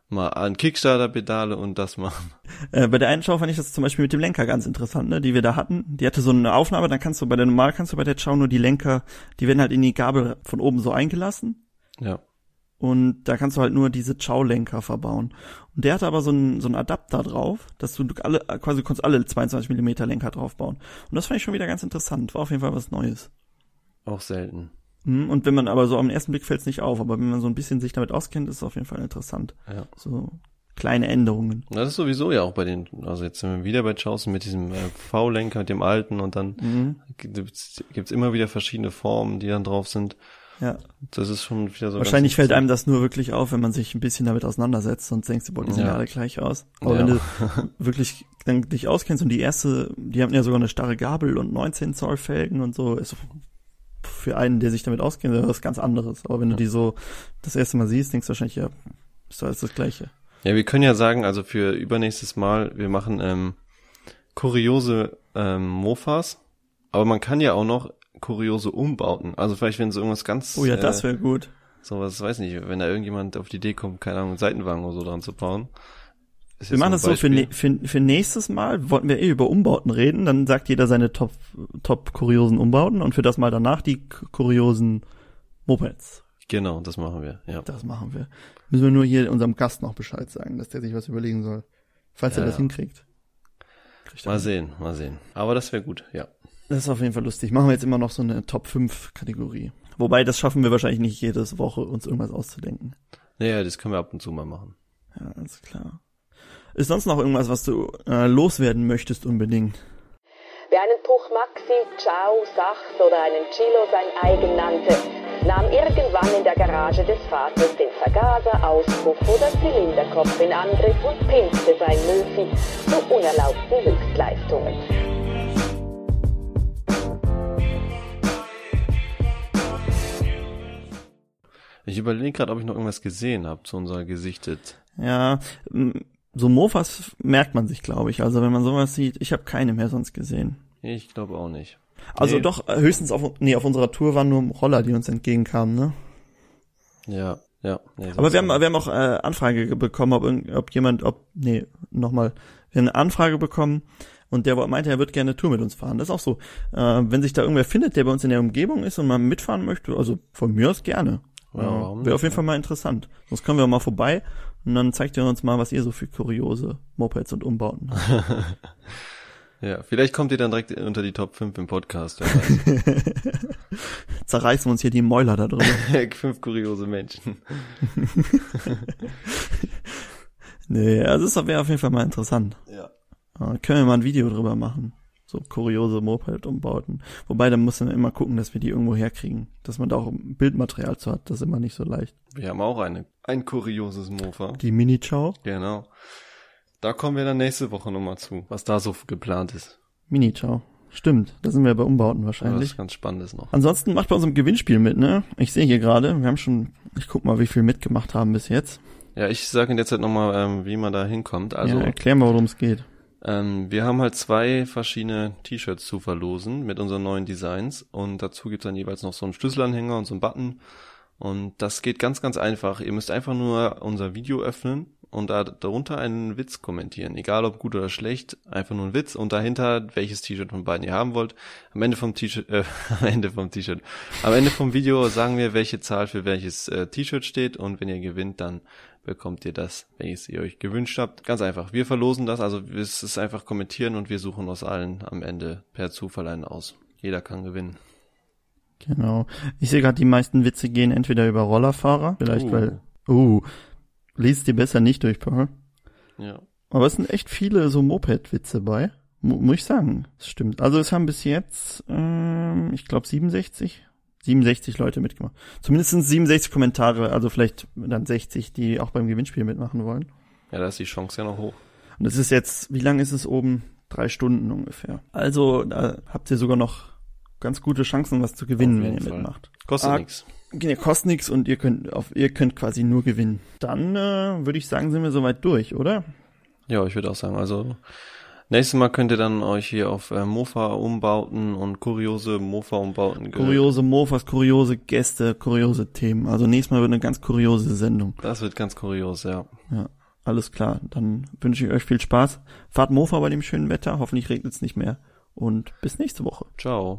mal an Kickstarter-Pedale und das machen. Äh, bei der einen Show fand ich das zum Beispiel mit dem Lenker ganz interessant, ne, die wir da hatten. Die hatte so eine Aufnahme, dann kannst du bei der normal kannst du bei der Show nur die Lenker, die werden halt in die Gabel von oben so eingelassen Ja. und da kannst du halt nur diese Chow-Lenker verbauen. Und der hatte aber so einen so einen Adapter drauf, dass du alle quasi du konntest alle 22 Millimeter Lenker draufbauen. Und das fand ich schon wieder ganz interessant. War auf jeden Fall was Neues. Auch selten. Mhm, Und wenn man aber so am ersten Blick fällt es nicht auf, aber wenn man so ein bisschen sich damit auskennt, ist es auf jeden Fall interessant. Ja. So kleine Änderungen. Das ist sowieso ja auch bei den, also jetzt sind wir wieder bei Chausen mit diesem äh, V-Lenker, mit dem alten und dann Mhm. gibt's, gibt's immer wieder verschiedene Formen, die dann drauf sind. Ja. Das ist schon wieder so. Wahrscheinlich fällt einem das nur wirklich auf, wenn man sich ein bisschen damit auseinandersetzt, sonst denkst du, boah, die sehen Ja. alle gleich aus. Aber Ja. wenn du wirklich dann dich auskennst und die erste, die haben ja sogar eine starre Gabel und 19 Zoll Felgen und so, ist für einen, der sich damit auskennt, was ganz anderes. Aber wenn du die so das erste Mal siehst, denkst du wahrscheinlich, ja, ist doch alles das Gleiche. Ja, wir können ja sagen, also für übernächstes Mal, wir machen ähm, kuriose ähm, Mofas, aber man kann ja auch noch kuriose Umbauten. Also vielleicht, wenn so irgendwas ganz, Oh ja, das äh, wäre gut. sowas, weiß nicht, wenn da irgendjemand auf die Idee kommt, keine Ahnung, Seitenwagen oder so dran zu bauen. Wir machen das so für, ne, für, für nächstes Mal, wollten wir eh über Umbauten reden, dann sagt jeder seine top, top kuriosen Umbauten und für das Mal danach die kuriosen Mopeds. Genau, das machen wir, ja. Das machen wir. Müssen wir nur hier unserem Gast noch Bescheid sagen, dass der sich was überlegen soll. Falls Ja, er das ja. hinkriegt. Kriegt Mal sehen, mal sehen. Aber das wäre gut, ja. Das ist auf jeden Fall lustig. Machen wir jetzt immer noch so eine Top 5 Kategorie. Wobei, das schaffen wir wahrscheinlich nicht jedes Woche, uns irgendwas auszudenken. Naja, das können wir ab und zu mal machen. Ja, alles klar. Ist sonst noch irgendwas, was du äh, loswerden möchtest unbedingt? Wer einen Puch Maxi, Ciao, Sachs oder einen Chilo sein eigen nannte, nahm irgendwann in der Garage des Vaters den Vergaser, Auspuff oder Zylinderkopf in Angriff und pimpste sein Möfi zu unerlaubten Höchstleistungen. Ich überlege gerade, ob ich noch irgendwas gesehen habe zu unserer Gesichtet. Ja, so Mofas merkt man sich, glaube ich. Also wenn man sowas sieht, ich habe keine mehr sonst gesehen. Ich glaube auch nicht. Also Nee. doch, äh, höchstens auf, nee, auf unserer Tour waren nur Roller, die uns entgegenkamen, ne? Ja, ja. Nee, Aber wir haben, wir haben auch äh, Anfrage ge- bekommen, ob, irgend- ob jemand, ob, nee, nochmal, wir haben eine Anfrage bekommen und der meinte, er wird gerne eine Tour mit uns fahren. Das ist auch so. Äh, wenn sich da irgendwer findet, der bei uns in der Umgebung ist und mal mitfahren möchte, also von mir aus gerne. Ja, Wäre auf jeden Fall mal interessant. Sonst kommen wir mal vorbei und dann zeigt ihr uns mal, was ihr so für kuriose Mopeds und Umbauten habt. Ja, vielleicht kommt ihr dann direkt unter die Top 5 im Podcast. Zerreißen wir uns hier die Mäuler da drüber. Fünf kuriose Menschen. nee, also das wäre auf jeden Fall mal interessant. Ja. Äh, können wir mal ein Video drüber machen. So kuriose Moped-Umbauten. Wobei, dann muss man immer gucken, dass wir die irgendwo herkriegen. Dass man da auch Bildmaterial zu hat. Das ist immer nicht so leicht. Wir haben auch eine, ein kurioses Mofa. Die Mini-Chow? Genau. Da kommen wir dann nächste Woche nochmal zu, was da so geplant ist. Mini-Chow. Stimmt, da sind wir bei Umbauten Ja, wahrscheinlich. was ganz Spannendes noch. Ansonsten macht bei unserem Gewinnspiel mit, ne? Ich sehe hier gerade, wir haben schon, ich guck mal, wie viel mitgemacht haben bis jetzt. Ja, ich sage in der Zeit nochmal, ähm, wie man da hinkommt. Also, ja, erklär mal, worum es geht. Ähm, wir haben halt zwei verschiedene T-Shirts zu verlosen mit unseren neuen Designs. Und dazu gibt's dann jeweils noch so einen Schlüsselanhänger und so einen Button. Und das geht ganz, ganz einfach. Ihr müsst einfach nur unser Video öffnen und da, darunter einen Witz kommentieren. Egal ob gut oder schlecht, einfach nur ein Witz und dahinter welches T-Shirt von beiden ihr haben wollt. Am Ende vom T-Shirt, äh, am Ende vom T-Shirt. Am Ende vom Video sagen wir, welche Zahl für welches äh, T-Shirt steht und wenn ihr gewinnt, dann bekommt ihr das, welches ihr euch gewünscht habt. Ganz einfach. Wir verlosen das, also es ist einfach kommentieren und wir suchen aus allen am Ende per Zufall einen aus. Jeder kann gewinnen. Genau. Ich sehe gerade, die meisten Witze gehen entweder über Rollerfahrer, vielleicht Uh. weil, uh, liest die besser nicht durch, Paul. Ja. Aber es sind echt viele so Moped-Witze bei. Mu muss ich sagen. Das stimmt. Also es haben bis jetzt, ähm, ich glaube 67, 67 Leute mitgemacht. Zumindest sind es 67 Kommentare, also vielleicht dann 60, die auch beim Gewinnspiel mitmachen wollen. Ja, da ist die Chance ja noch hoch. Und es ist jetzt, wie lange ist es oben? Drei Stunden ungefähr. Also da habt ihr sogar noch ganz gute Chancen, was zu gewinnen, wenn ihr Fall. mitmacht. Kostet Ah, nichts. Ja, kostet nichts und ihr könnt auf, ihr könnt quasi nur gewinnen. Dann äh, würde ich sagen, sind wir soweit durch, oder? Ja, ich würde auch sagen, also nächstes Mal könnt ihr dann euch hier auf äh, Mofa-Umbauten und kuriose Mofa-Umbauten Kuriose Mofas, kuriose Gäste, kuriose Themen. Also nächstes Mal wird eine ganz kuriose Sendung. Das wird ganz kurios, ja. Ja, alles klar. Dann wünsche ich euch viel Spaß. Fahrt Mofa bei dem schönen Wetter. Hoffentlich regnet es nicht mehr. Und bis nächste Woche. Ciao.